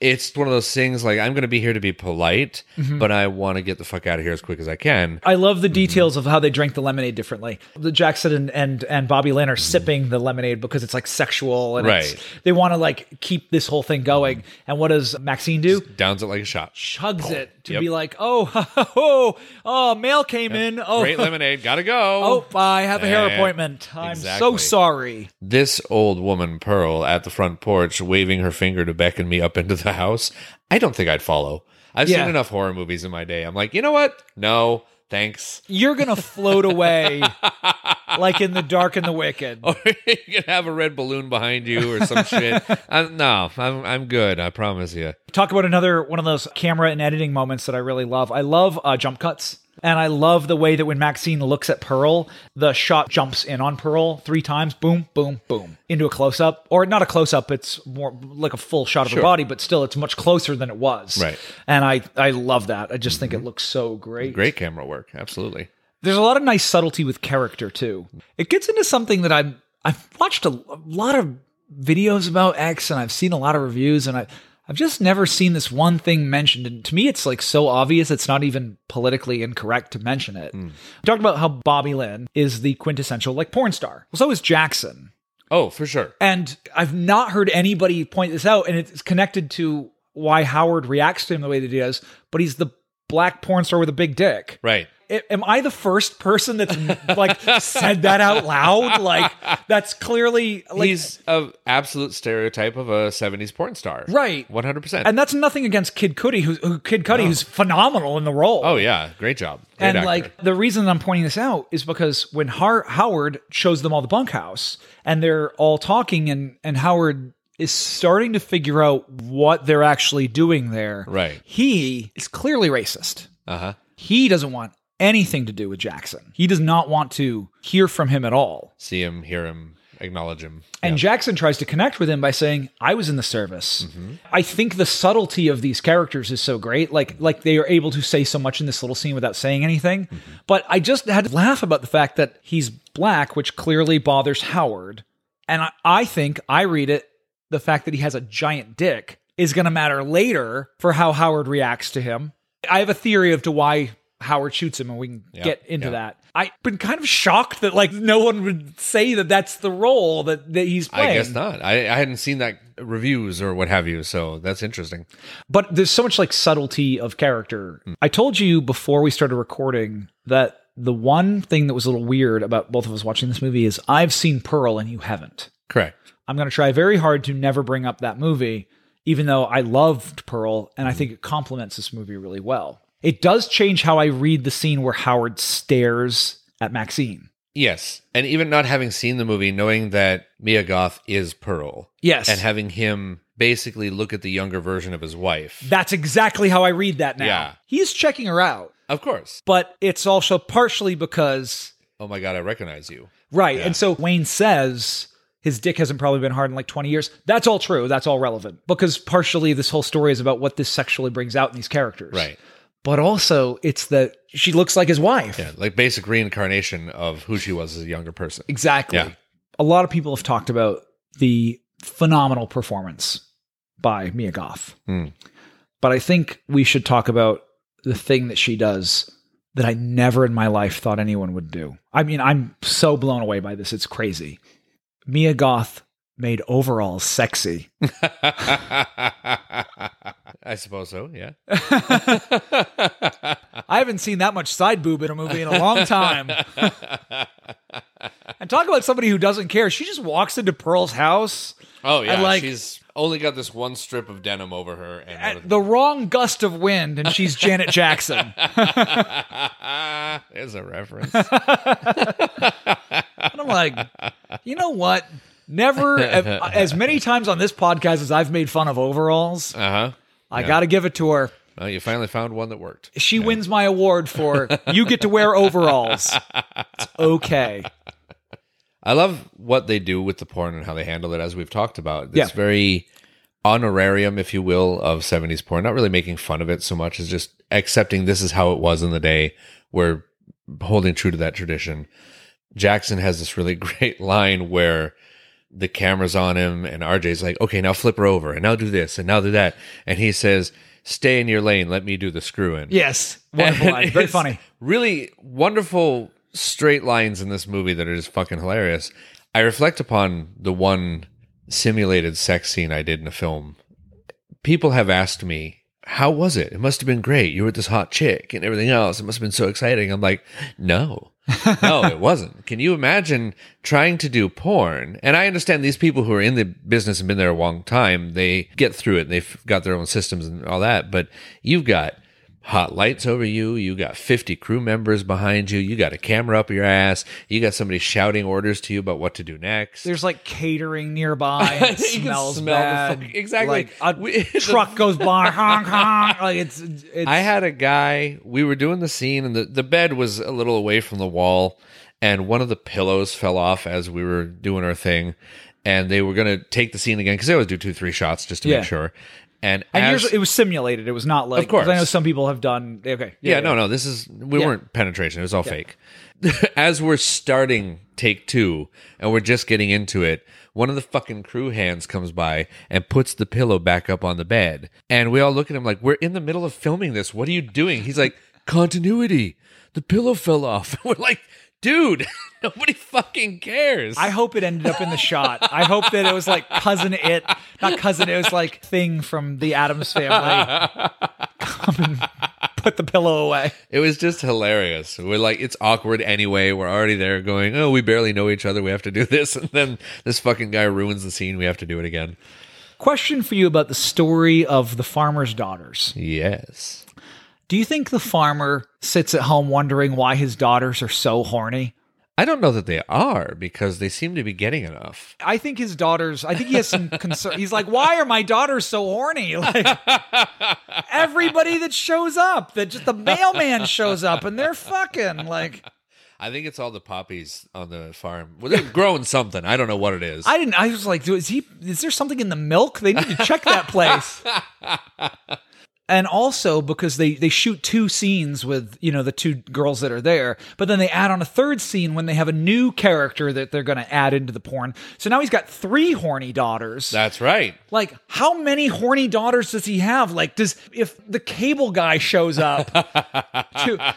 it's one of those things like I'm going to be here to be polite, Mm-hmm. but I want to get the fuck out of here as quick as I can. I love the details of how they drank the lemonade differently. The Jackson and and, and Bobby Lynn are sipping the lemonade because it's like sexual and it's- Right. they want to like keep this whole thing going. And what does Maxine do? Downs it like a shot. Chugs it to Yep. be like, oh, oh, oh, mail came in. Oh, Great lemonade, gotta go. oh, I have a hair Eh, appointment. I'm so sorry. This old woman, Pearl, at the front porch, waving her finger to beckon me up into the house. I don't think I'd follow. I've Yeah. seen enough horror movies in my day. I'm like, you know what? No, thanks. You're gonna float away like in the dark and the wicked. Or you can have a red balloon behind you or some shit. I'm, no, I'm I'm good. I promise you. talk about another one of those camera and editing moments that I really love. I love uh, jump cuts. And I love the way that when Maxine looks at Pearl, the shot jumps in on Pearl three times, boom, boom, boom, into a close up. Or not a close up, it's more like a full shot of her body, but still it's much closer than it was. Right. And I, I love that. I just think it mm-hmm. looks so great. Great camera work. Absolutely. There's a lot of nice subtlety with character too. It gets into something that I'm I've watched a, a lot of videos about X and I've seen a lot of reviews and I I've just never seen this one thing mentioned. And to me, it's like so obvious it's not even politically incorrect to mention it. Hmm. We talked about how Bobby Lynn is the quintessential like porn star. Well, so is Jackson. Oh, for sure. And I've not heard anybody point this out, and it's connected to why Howard reacts to him the way that he does. But he's the black porn star with a big dick. Right. I- am I the first person that's like said that out loud? Like that's clearly like He's a absolute stereotype of a 70s porn star. Right. 100%. and that's nothing against Kid Cudi, who, who Kid Cudi, who's phenomenal in the role. oh, yeah. Great job. Great and actor. like the reason I'm pointing this out is because when Har- Howard shows them all the bunkhouse and they're all talking and and Howard is starting to figure out what they're actually doing there. Right. He is clearly racist. Uh huh. He doesn't want anything to do with Jackson. He does not want to hear from him at all. See him, hear him, acknowledge him. And Jackson tries to connect with him by saying, "I was in the service." I think the subtlety of these characters is so great. Like like they are able to say so much in this little scene without saying anything. But I just had to laugh about the fact that he's black, which clearly bothers Howard. And I, I think I read it the fact that he has a giant dick is going to matter later for how Howard reacts to him. I have a theory of to why Howard shoots him, and we can Yeah, get into yeah. that. I've been kind of shocked that like no one would say that that's the role that, that he's playing. I guess not. I, I hadn't seen that reviews or what have you, so that's interesting. but there's so much like subtlety of character. Mm. I told you before we started recording that the one thing that was a little weird about both of us watching this movie is I've seen Pearl and you haven't. Correct. I'm going to try very hard to never bring up that movie, even though I loved Pearl and I mm-hmm. think it complements this movie really well. It does change how I read the scene where Howard stares at Maxine. Yes. And even not having seen the movie, knowing that Mia Goth is Pearl. Yes. And having him basically look at the younger version of his wife. That's exactly how I read that now. Yeah. He's checking her out, Of course. but it's also partially because Oh my God, I recognize you. Right. Yeah. And so Wayne says his dick hasn't probably been hard in like 20 years. That's all true. That's all relevant because partially this whole story is about what this sexually brings out in these characters. Right. But also it's that she looks like his wife. Yeah. Like basic reincarnation of who she was as a younger person. Exactly. Yeah. A lot of people have talked about the phenomenal performance by Mia Goth. Hmm. But I think we should talk about the thing that she does that I never in my life thought anyone would do. I mean, I'm so blown away by this. It's crazy. Mia Goth made overalls sexy. I suppose so, yeah. I haven't seen that much side boob in a movie in a long time. and talk about somebody who doesn't care. She just walks into Pearl's house. Oh yeah, And, like- she's only got this one strip of denim over her, and the wrong gust of wind, and she's Janet Jackson. there's a reference. And I'm like, you know what? Never, as many times on this podcast as I've made fun of overalls, Uh huh. I got to give it to her. Well, you finally found one that worked. She wins my award for you get to wear overalls. It's okay. I love what they do with the porn and how they handle it, as we've talked about. It's Yeah. very honorarium, if you will, of 70s porn. Not really making fun of it so much as just accepting this is how it was in the day. We're holding true to that tradition. Jackson has this really great line where the camera's on him and RJ's like, okay, now flip her over and now do this and now do that. And he says, stay in your lane. Let me do the screw in. Yes. Wonderful line. Very funny. Really wonderful straight lines in this movie that are just fucking hilarious. I reflect upon the one simulated sex scene I did in a film. People have asked me, how was it? It must have been great. You were with this hot chick and everything else. It must have been so exciting. I'm like, no, no, it wasn't. Can you imagine trying to do porn? And I understand these people who are in the business and been there a long time, they get through it. They've got their own systems and all that. But you've got hot lights over you. You got 50 crew members behind you. You got a camera up your ass. You got somebody shouting orders to you about what to do next. There's like catering nearby. And it smells smell bad. fuck- exactly. Like a We- the- truck goes by. honk, honk. Like it's, it's I had a guy, we were doing the scene, and the, the bed was a little away from the wall, and one of the pillows fell off as we were doing our thing. And they were going to take the scene again because they always do two, three shots just to Yeah. make sure. And, And as, yours, it was simulated. It was not like Of course, I know some people have done. Okay, yeah, no, no, this is we Yeah. weren't penetration. It was all fake. As we're starting take two and we're just getting into it, one of the fucking crew hands comes by and puts the pillow back up on the bed, and we all look at him like we're in the middle of filming this. What are you doing? He's like, continuity. The pillow fell off. We're like, dude, nobody fucking cares. I hope it ended up in the shot. I hope that it was like cousin it, not cousin. It was like thing from the Addams family. Come and put the pillow away. It was just hilarious. We're like, it's awkward anyway. We're already there going, oh, we barely know each other. We have to do this. And then this fucking guy ruins the scene. We have to do it again. Question for you about the story of the farmer's daughters. Yes. Do you think the farmer sits at home wondering why his daughters are so horny? I don't know that they are because they seem to be getting enough. I think his daughters. I think he has some concern. He's like, "Why are my daughters so horny?" Like everybody that shows up, that just the mailman shows up and they're fucking like. I think it's all the poppies on the farm. Well, they're growing something. I don't know what it is. I didn't. I was like, "Is he? Is there something in the milk? They need to check that place." and also because they they shoot two scenes with you know the two girls that are there but then they add on a third scene when they have a new character that they're going to add into the porn. So now he's got three horny daughters. That's right. like how many horny daughters does he have? Like does if the cable guy shows up to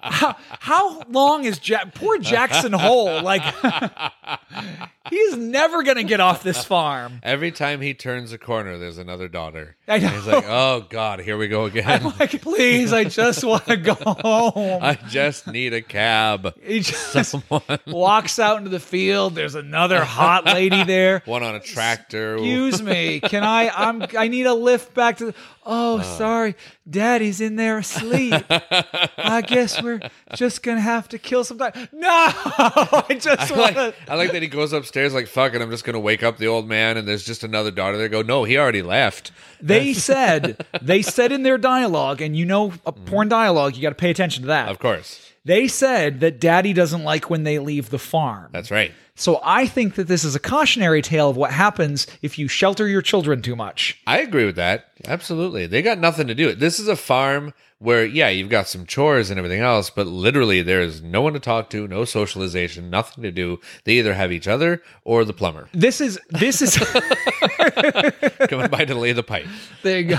how, how long is Jack poor Jackson Hole like he's never going to get off this farm Every time he turns a corner, there's another daughter. I know. He's like, oh God, here we go again. I'm like please I just want to go home I just need a cab. He just walks out into the field. There's another hot lady there. One on a tractor. Excuse me. Can I? I'm. I need a lift back to. The, oh, uh. sorry, Daddy's in there asleep. I guess we're just gonna have to kill some time. No, I just I want like. I like that he goes upstairs like fuck it. I'm just gonna wake up the old man, and there's just another daughter there. Go, no, he already left. They said. They said in their dialogue, and you know, a mm-hmm. porn dialogue. You got to pay attention to that. Of course, They said that Daddy doesn't like when they leave the farm. that's right. So I think that this is a cautionary tale of what happens if you shelter your children too much. I agree with that. Absolutely. They got nothing to do. This is a farm where, yeah, you've got some chores and everything else, but literally there is no one to talk to, no socialization, nothing to do. They either have each other or the plumber This is this is coming by to lay the pipe. there you go.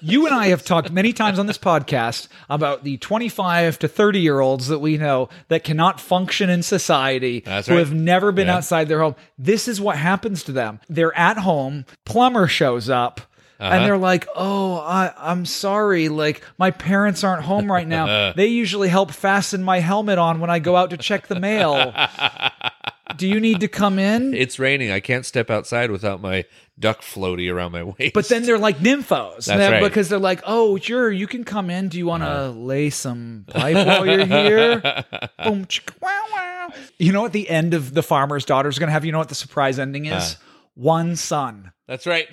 You and I have talked many times on this podcast about the 25 to 30 year olds that we know that cannot function in society That's who have never been Yeah. outside their home. This is what happens to them. They're at home, plumber shows up. Uh-huh. And they're like, "Oh, I, I'm sorry. Like my parents aren't home right now. they usually help fasten my helmet on when I go out to check the mail. Do you need to come in?" It's raining. I can't step outside without my duck floaty around my waist. But then they're like nymphos. That's right. Because they're like, oh, sure, you can come in. Do you want to lay some pipe while you're here? Boom, chicka, wow, wow. You know what the end of The Farmer's Daughter is going to have? You know what the surprise ending is? Uh. One son. that's right.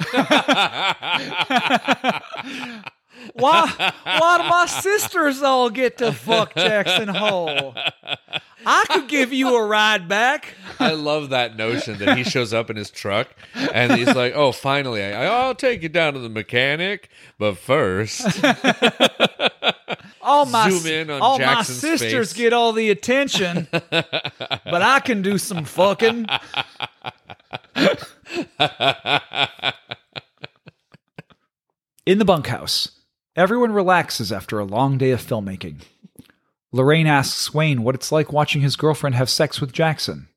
Why, why do my sisters all get to fuck Jackson Hole? I could give you a ride back. I love that notion that he shows up in his truck and he's like, "Oh, finally, I, I'll take you down to the mechanic, but first, All my, Zoom in on all Jackson's my sisters face. get all the attention, but I can do some fucking. In the bunkhouse, everyone relaxes after a long day of filmmaking. Lorraine asks Wayne what it's like watching his girlfriend have sex with Jackson.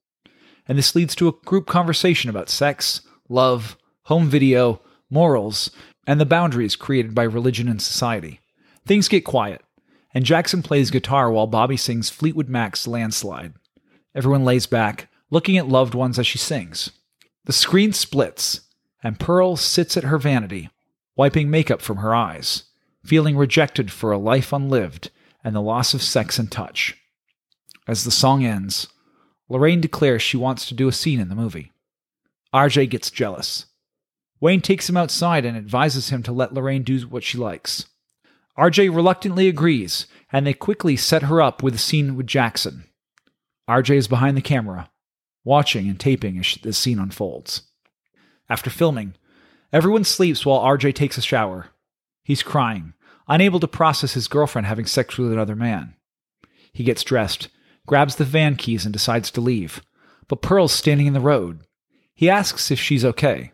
And this leads to a group conversation about sex, love, home video, morals, and the boundaries created by religion and society. Things get quiet, and Jackson plays guitar while Bobby sings Fleetwood Mac's Landslide. Everyone lays back, looking at loved ones as she sings. The screen splits, and Pearl sits at her vanity, wiping makeup from her eyes, feeling rejected for a life unlived and the loss of sex and touch. As the song ends, Lorraine declares she wants to do a scene in the movie. RJ gets jealous. Wayne takes him outside and advises him to let Lorraine do what she likes. RJ reluctantly agrees, and they quickly set her up with a scene with Jackson. RJ is behind the camera, watching and taping as the scene unfolds. After filming, Everyone sleeps while RJ takes a shower. He's crying, unable to process his girlfriend having sex with another man. He gets dressed, grabs the van keys, and decides to leave. But Pearl's standing in the road. He asks if she's okay.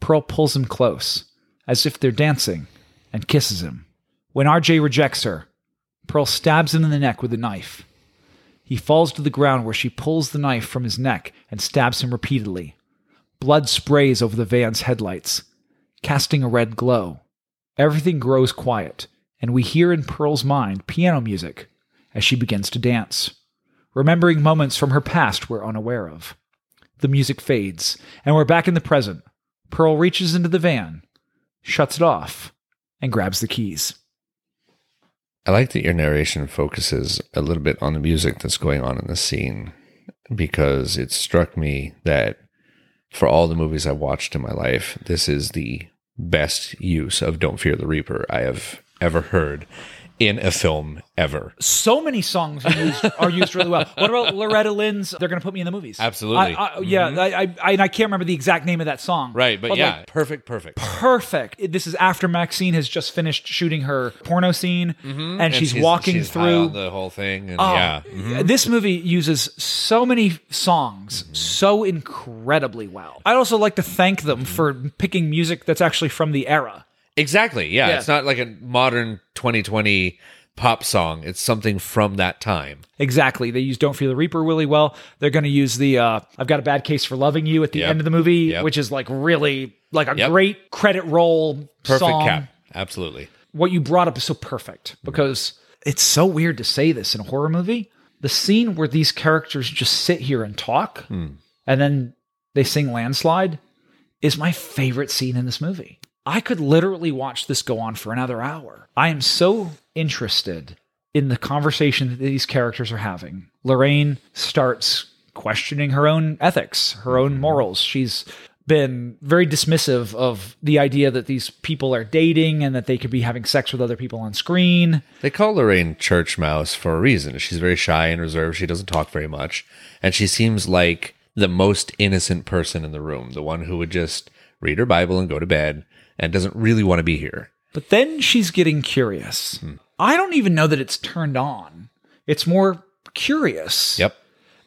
Pearl pulls him close, as if they're dancing, and kisses him. When RJ rejects her, Pearl stabs him in the neck with a knife. He falls to the ground where she pulls the knife from his neck and stabs him repeatedly. Blood sprays over the van's headlights, casting a red glow. Everything grows quiet, and we hear in Pearl's mind piano music as she begins to dance, remembering moments from her past we're unaware of. The music fades, and we're back in the present. Pearl reaches into the van, shuts it off, and grabs the keys. I like that your narration focuses a little bit on the music that's going on in the scene because it struck me that for all the movies I've watched in my life, this is the best use of Don't Fear the Reaper I have ever heard in a film ever. So many songs are used, are used really well. What about Loretta Lynn's "They're Gonna Put Me in the Movies"? Absolutely. I, I, yeah, I, I, I, and I can't remember the exact name of that song. Right, but, yeah, like, perfect, perfect. perfect. This is after Maxine has just finished shooting her porno scene, Mhm. and, she's, walking she's through the whole thing. And Oh, yeah. Mhm. This movie uses so many songs Mm-hmm. so incredibly well. I'd also like to thank them for picking music that's actually from the era. Exactly. Yeah, Yeah. It's not like a modern 2020 pop song. It's something from that time. Exactly. They use Don't Fear the Reaper really well. They're going to use the uh, I've Got a Bad Case for Loving You at the Yep. end of the movie, Yep. which is like really like a Yep. great credit roll Perfect song. cap. Absolutely. What you brought up is so perfect because it's so weird to say this in a horror movie. The scene where these characters just sit here and talk Hmm. and then they sing Landslide is my favorite scene in this movie. I could literally watch this go on for another hour. I am so interested in the conversation that these characters are having. Lorraine starts questioning her own ethics, her own mm-hmm. morals. She's been very dismissive of the idea that these people are dating and that they could be having sex with other people on screen. They call Lorraine Church Mouse for a reason. She's very shy and reserved. She doesn't talk very much. And she seems like the most innocent person in the room, the one who would just read her Bible and go to bed and doesn't really want to be here. But then she's getting curious. Hmm. I don't even know that it's turned on. It's more curious. Yep.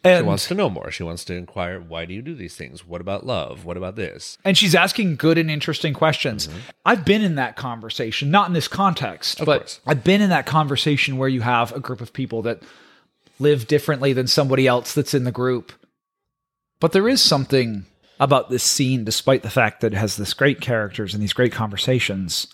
And, she wants to know more. She wants to inquire, why do you do these things? What about love? What about this? and she's asking good and interesting questions. Mm-hmm. I've been in that conversation, not in this context, Of but course. I've been in that conversation where you have a group of people that live differently than somebody else that's in the group. But there is something about this scene, despite the fact that it has this great characters and these great conversations,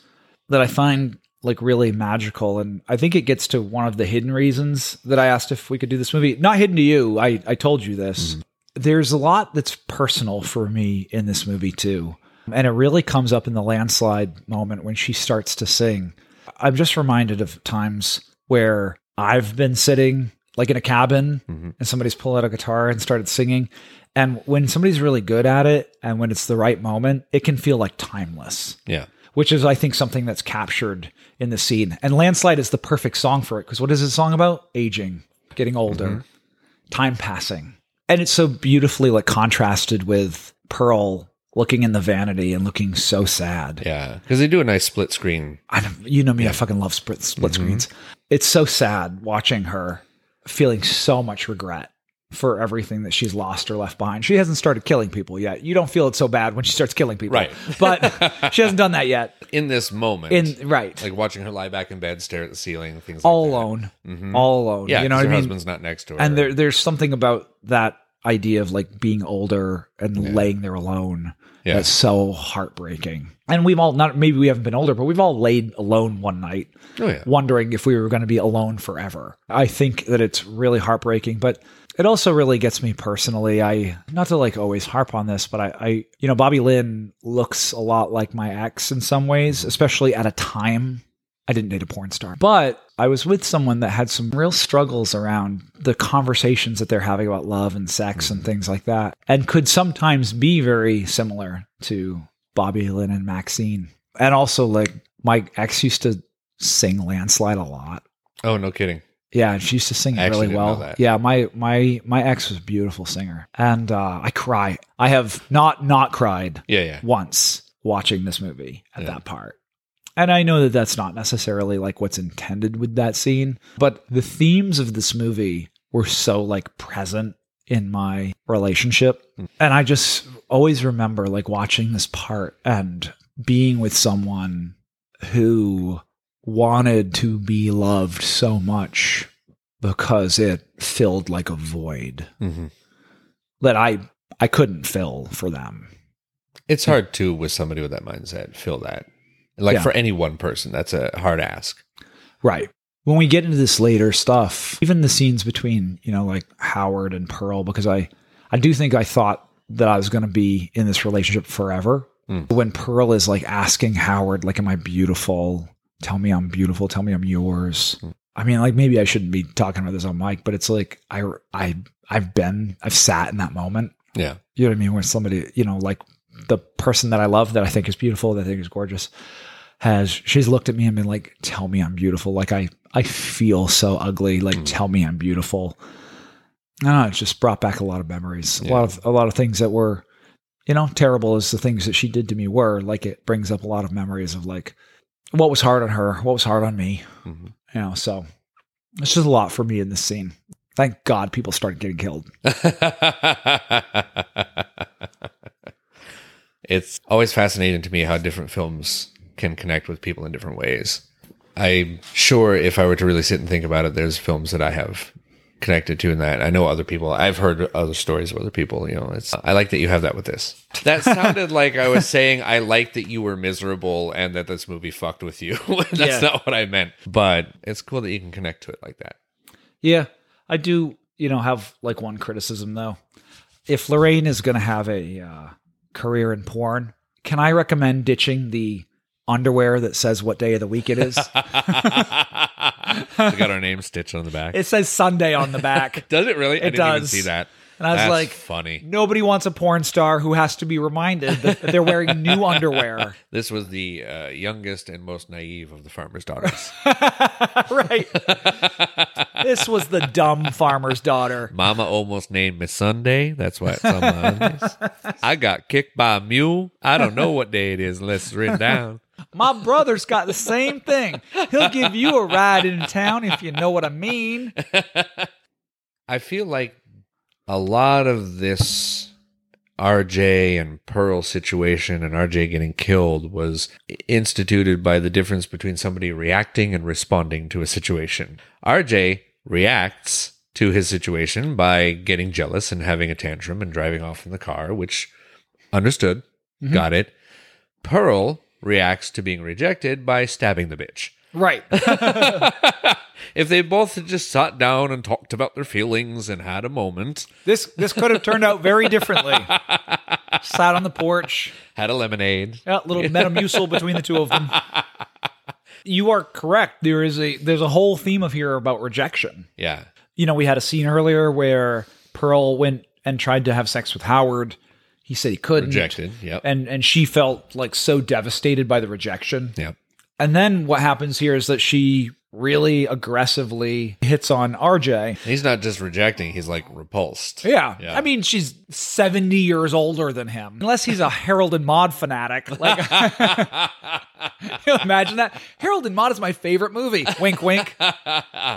that I find like really magical. And I think it gets to one of the hidden reasons that I asked if we could do this movie. Not hidden to you. I, I told you this. Mm-hmm. There's a lot that's personal for me in this movie too. And it really comes up in the landslide moment when she starts to sing. I'm just reminded of times where I've been sitting like in a cabin mm-hmm. and somebody's pulled out a guitar and started singing. And when somebody's really good at it and when it's the right moment, it can feel like timeless Yeah. which is I think something that's captured in the scene. And Landslide is the perfect song for it because what is the song about? Aging, getting older, mm-hmm. time passing. And it's so beautifully like contrasted with Pearl looking in the vanity and looking so sad. Yeah. Because they do a nice split screen. I don't, you know me, I fucking love split, split mm-hmm. screens. It's so sad watching her feeling so much regret for everything that she's lost or left behind. She hasn't started killing people yet. You don't feel it so bad when she starts killing people. Right. But she hasn't done that yet. In this moment. In right. like watching her lie back in bed, stare at the ceiling, things all like that. alone, Mhm. all alone. Yeah, you know what I her mean. husband's not next to her. and there, there's something about that idea of like being older and laying there alone Yeah. that's so heartbreaking. And we've all not maybe we haven't been older, but we've all laid alone one night, Oh, yeah. wondering if we were going to be alone forever. I think that it's really heartbreaking, but it also really gets me personally. I not to like always harp on this, but I, I you know Bobby Lynn looks a lot like my ex in some ways, especially at a time I didn't date a porn star, but I was with someone that had some real struggles around the conversations that they're having about love and sex and mm-hmm. things like that, and could sometimes be very similar to Bobby Lynn and Maxine. And also, like, my ex used to sing Landslide a lot. Oh, no kidding. Yeah, and she used to sing it really well. Yeah, my my my ex was a beautiful singer, and uh, I cry. I have not not cried Yeah, yeah. once watching this movie at that part. And I know that that's not necessarily like what's intended with that scene, but the themes of this movie were so like present in my relationship. And I just always remember like watching this part and being with someone who wanted to be loved so much because it filled like a void Mhm. that I I couldn't fill for them. It's hard to with somebody with that mindset fill that. Like Yeah. for any one person, that's a hard ask. Right. When we get into this later stuff, even the scenes between, you know, like Howard and Pearl, because I, I do think I thought that I was going to be in this relationship forever. When Pearl is like asking Howard, like, am I beautiful? Tell me I'm beautiful. Tell me I'm yours. Mm. I mean, like maybe I shouldn't be talking about this on mic, but it's like I, I, I've been, I've sat in that moment. Yeah. You know what I mean? Where somebody, you know, like the person that I love, that I think is beautiful, that I think is gorgeous, has she's looked at me and been like, "Tell me I'm beautiful." Like I, I feel so ugly. Like mm. tell me I'm beautiful. I don't know. It's just brought back a lot of memories. A lot of a lot of things that were, you know, terrible as the things that she did to me were. Like it brings up a lot of memories of like what was hard on her, what was hard on me. Mm-hmm. You know, so it's just a lot for me in this scene. Thank God people started getting killed. it's always fascinating to me how different films can connect with people in different ways. I'm sure if I were to really sit and think about it, there's films that I have connected to in that. I know other people. I've heard other stories of other people. You know, it's. I like that you have that with this. That sounded like I was saying I like that you were miserable and that this movie fucked with you. That's Yeah. not what I meant. But it's cool that you can connect to it like that. Yeah, I do. You know, have like one criticism though. If Lorraine is going to have a uh, career in porn, can I recommend ditching the underwear that says what day of the week it is? We got our name stitched on the back. it says Sunday on the back. does it really? I It didn't even does. see that. And I was That's like, funny. Nobody wants a porn star who has to be reminded that they're wearing new underwear. This was the uh, youngest and most naive of the farmer's daughters. right. this was the dumb farmer's daughter. Mama almost named me Sunday. That's why it's on my. I got kicked by a mule. I don't know what day it is unless it's written down. My brother's got the same thing. He'll give you a ride into town if you know what I mean. I feel like a lot of this RJ and Pearl situation and RJ getting killed was instituted by the difference between somebody reacting and responding to a situation. RJ reacts to his situation by getting jealous and having a tantrum and driving off in the car, which understood, mm-hmm. got it. Pearl reacts to being rejected by stabbing the bitch. Right. if they both had just sat down and talked about their feelings and had a moment, This this could have turned out very differently. Sat on the porch, had a lemonade. a little metamucil between the two of them. You are correct. There is a there's a whole theme of here about rejection. Yeah. You know, we had a scene earlier where Pearl went and tried to have sex with Howard. He said he couldn't. Rejected. Yep. And and she felt like so devastated by the rejection. Yep. And then what happens here is that she really aggressively hits on RJ. He's not just rejecting, he's like repulsed. Yeah. Yeah. I mean, she's 70 years older than him. Unless he's a Harold and Maude fanatic. Like, you imagine that? Harold and Maude is my favorite movie. Wink, wink.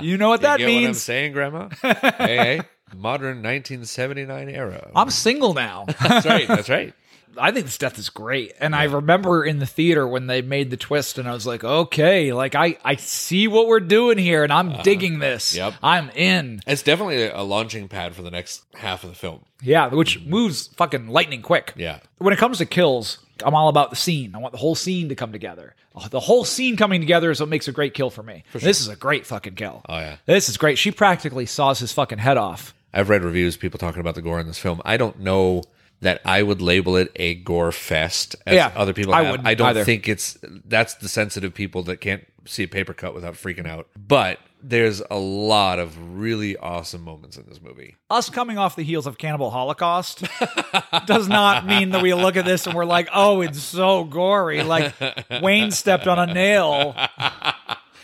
You know what You that get what I'm saying, Grandma? hey, hey. Modern 1979 era. I'm single now. That's right. That's right. I think this death is great. And I remember in the theater when they made the twist, and I was like, okay, like I, I see what we're doing here, and I'm uh-huh. digging this. Yep. I'm in. It's definitely a launching pad for the next half of the film. Yeah, which moves fucking lightning quick. Yeah. When it comes to kills, I'm all about the scene. I want the whole scene to come together. Oh, The whole scene coming together is what makes a great kill for me. This is a great fucking kill. Oh, yeah. This is great. She practically saws his fucking head off. I've read reviews, people talking about the gore in this film. I don't know that I would label it a gore fest as Yeah, other people I wouldn't I don't either. think it's that's the sensitive people that can't see a paper cut without freaking out. But there's a lot of really awesome moments in this movie. Us coming off the heels of Cannibal Holocaust does not mean that we look at this and we're like, oh, it's so gory. Like Wayne stepped on a nail.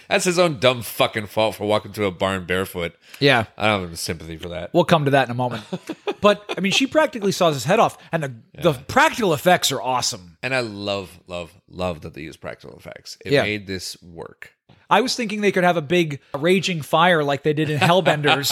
That's his own dumb fucking fault for walking through a barn barefoot. Yeah. I don't have sympathy for that. We'll come to that in a moment. but I mean, she practically saws his head off, and the, the practical effects are awesome. And I love, love, love that they use practical effects. It Yeah. made this work. I was thinking they could have a big raging fire like they did in Hellbenders.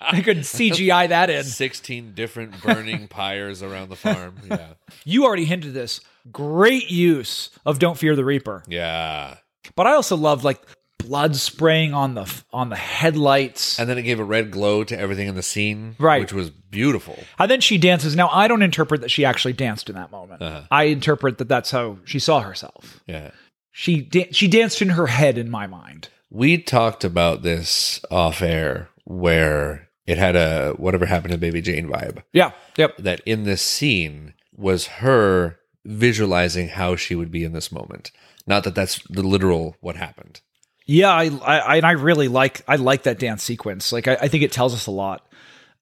they could CGI that in. 16 different burning pyres around the farm. Yeah. You already hinted this. Great use of "Don't Fear the Reaper," Yeah. but I also loved like blood spraying on the on the headlights. And then it gave a red glow to everything in the scene, Right. which was beautiful. And then she dances. Now I don't interpret that she actually danced in that moment. Uh-huh. I interpret that that's how she saw herself. Yeah. She da- she danced in her head in my mind. We talked about this off air where it had a whatever happened to Baby Jane vibe. Yeah. Yep. That in this scene was her visualizing how she would be in this moment. Not that that's the literal what happened. Yeah, I, I and I really like I like that dance sequence. Like I, I think it tells us a lot.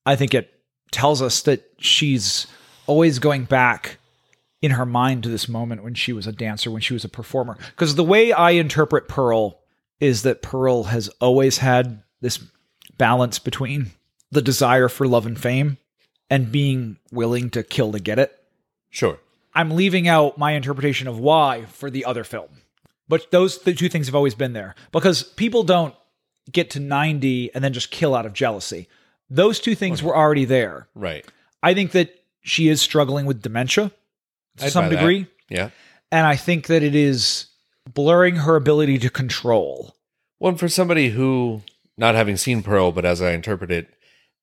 I think it tells us that she's always going back in her mind to this moment when she was a dancer, when she was a performer. Because the way I interpret Pearl is that Pearl has always had this balance between the desire for love and fame and being willing to kill to get it. Sure. I'm leaving out my interpretation of why for the other film. But those the two things have always been there because people don't get to 90 and then just kill out of jealousy. Those two things were already there. Right. I think that she is struggling with dementia to I'd some buy that. degree, Yeah. and I think that it is blurring her ability to control. One for somebody who, not having seen Pearl, but as I interpret it,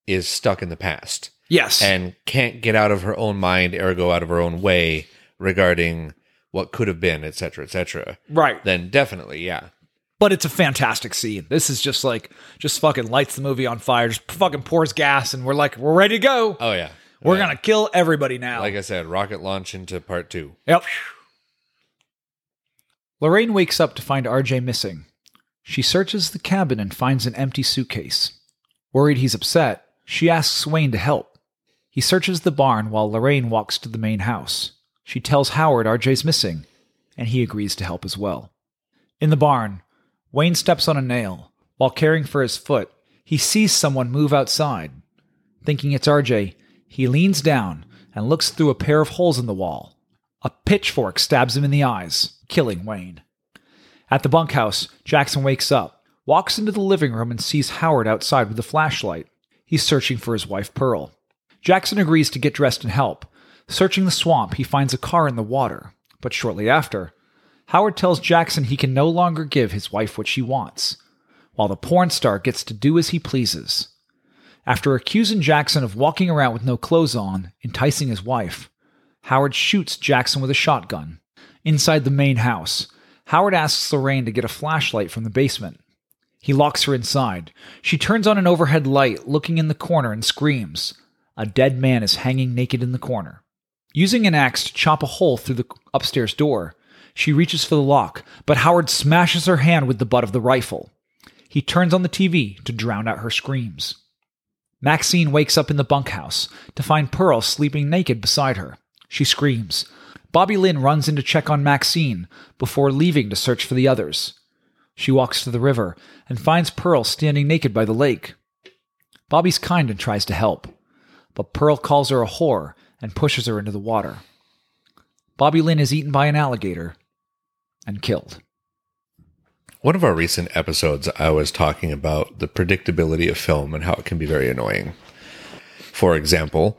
is stuck in the past Yes. and can't get out of her own mind, ergo out of her own way regarding what could have been, et cetera, et cetera. right. Then definitely, yeah. But it's a fantastic scene. This is just like just fucking lights the movie on fire, just fucking pours gas and we're like we're ready to go. Oh yeah. we're Yeah. to kill everybody now. like I said, rocket launch into part two. Yep. Lorraine wakes up to find RJ missing. She searches the cabin and finds an empty suitcase. Worried he's upset, she asks Wayne to help. He searches the barn while Lorraine walks to the main house. She tells Howard RJ's missing, and he agrees to help as well. In the barn, Wayne steps on a nail. While caring for his foot, he sees someone move outside. Thinking it's RJ, he leans down and looks through a pair of holes in the wall. A pitchfork stabs him in the eyes, killing Wayne. At the bunkhouse, Jackson wakes up, walks into the living room, and sees Howard outside with a flashlight. He's searching for his wife, Pearl. Jackson agrees to get dressed and help. Searching the swamp, he finds a car in the water. But shortly after, Howard tells Jackson he can no longer give his wife what she wants, while the porn star gets to do as he pleases. After accusing Jackson of walking around with no clothes on, enticing his wife, Howard shoots Jackson with a shotgun. Inside the main house, Howard asks Lorraine to get a flashlight from the basement. He locks her inside. She turns on an overhead light, looking in the corner, and screams. A dead man is hanging naked in the corner. Using an axe to chop a hole through the upstairs door, she reaches for the lock, but Howard smashes her hand with the butt of the rifle. He turns on the TV to drown out her screams. Maxine wakes up in the bunkhouse to find Pearl sleeping naked beside her. She screams. Bobby Lynn runs in to check on Maxine before leaving to search for the others. She walks to the river and finds Pearl standing naked by the lake. Bobby's kind and tries to help, but Pearl calls her a whore and pushes her into the water. Bobby Lynn is eaten by an alligator and killed. One of our recent episodes, I was talking about the predictability of film and how it can be very annoying. For example,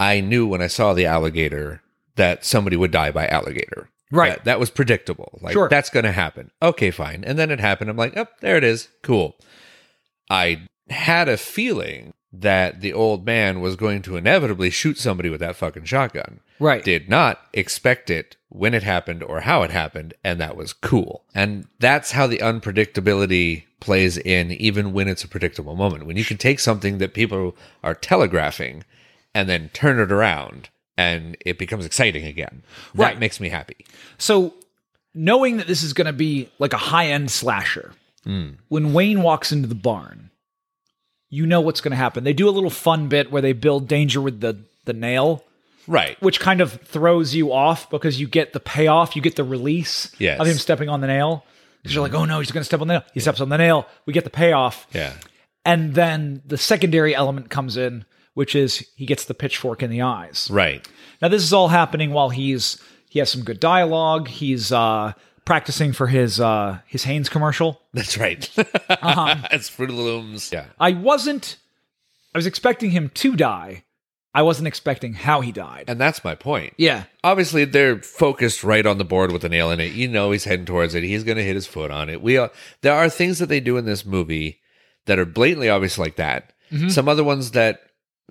I knew when I saw the alligator that somebody would die by alligator. Right. That, that was predictable. Like, Sure. that's going to happen. Okay, fine. And then it happened. I'm like, oh, there it is. Cool. I had a feeling that the old man was going to inevitably shoot somebody with that fucking shotgun. Right. Did not expect it when it happened or how it happened, and that was cool. And that's how the unpredictability plays in, even when it's a predictable moment. When you can take something that people are telegraphing and then turn it around and it becomes exciting again. That Right. makes me happy. So, knowing that this is going to be like a high end slasher, hmm. when Wayne walks into the barn, you know what's going to happen. They do a little fun bit where they build danger with the, the nail, Right. which kind of throws you off because you get the payoff, you get the release Yes. of him stepping on the nail. Because you're like, oh no, he's going to step on the nail. He steps on the nail. We get the payoff. Yeah. And then the secondary element comes in, which is he gets the pitchfork in the eyes. Right. Now this is all happening while he's he has some good dialogue. He's uh practicing for his uh his Hanes commercial. That's right. Uh-huh. it's Fruit of the Looms. Yeah. I wasn't I was expecting him to die. I wasn't expecting how he died. And that's my point. Yeah. Obviously, they're focused right on the board with the nail in it. You know, he's heading towards it. He's going to hit his foot on it. We are, there are things that they do in this movie that are blatantly obvious like that. Mhm. Some other ones that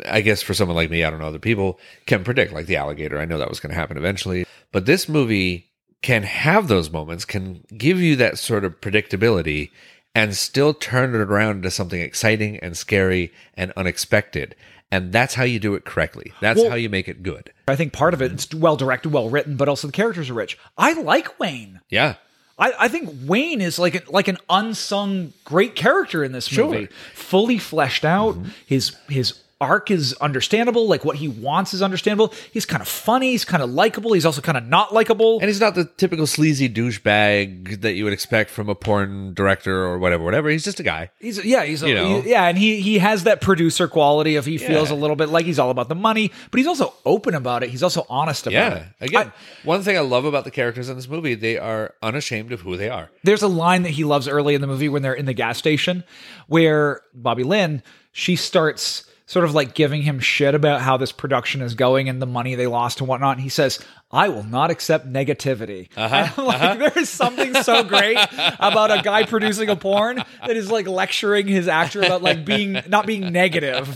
I guess for someone like me, I don't know other people can predict, like the alligator. I know that was going to happen eventually, but this movie can have those moments, can give you that sort of predictability, and still turn it around into something exciting and scary and unexpected. And that's how you do it correctly. That's Well- how you make it good. I think part of it it's well directed, well written, but also the characters are rich. I like Wayne. Yeah. I, I think Wayne is like a, like an unsung great character in this Sure. movie, fully fleshed out. Mm-hmm. His his arc is understandable. Like what he wants is understandable. He's kind of funny. He's kind of likable. He's also kind of not likable. And he's not the typical sleazy douchebag that you would expect from a porn director or whatever, whatever. He's just a guy. He's yeah, he's a, You know. he- yeah, and he he has that producer quality of he feels a little bit like he's all about the money, but he's also open about it. He's also honest about it. Yeah. it. Again, one thing I love about the characters in this movie, they are unashamed of who they are. There's a line that he loves early in the movie when they're in the gas station where Bobby Lynn, she starts sort of like giving him shit about how this production is going and the money they lost and whatnot. And he says, I will not accept negativity. Uh-huh, like, there is something so great about a guy producing a porn that is like lecturing his actor about like being not being negative.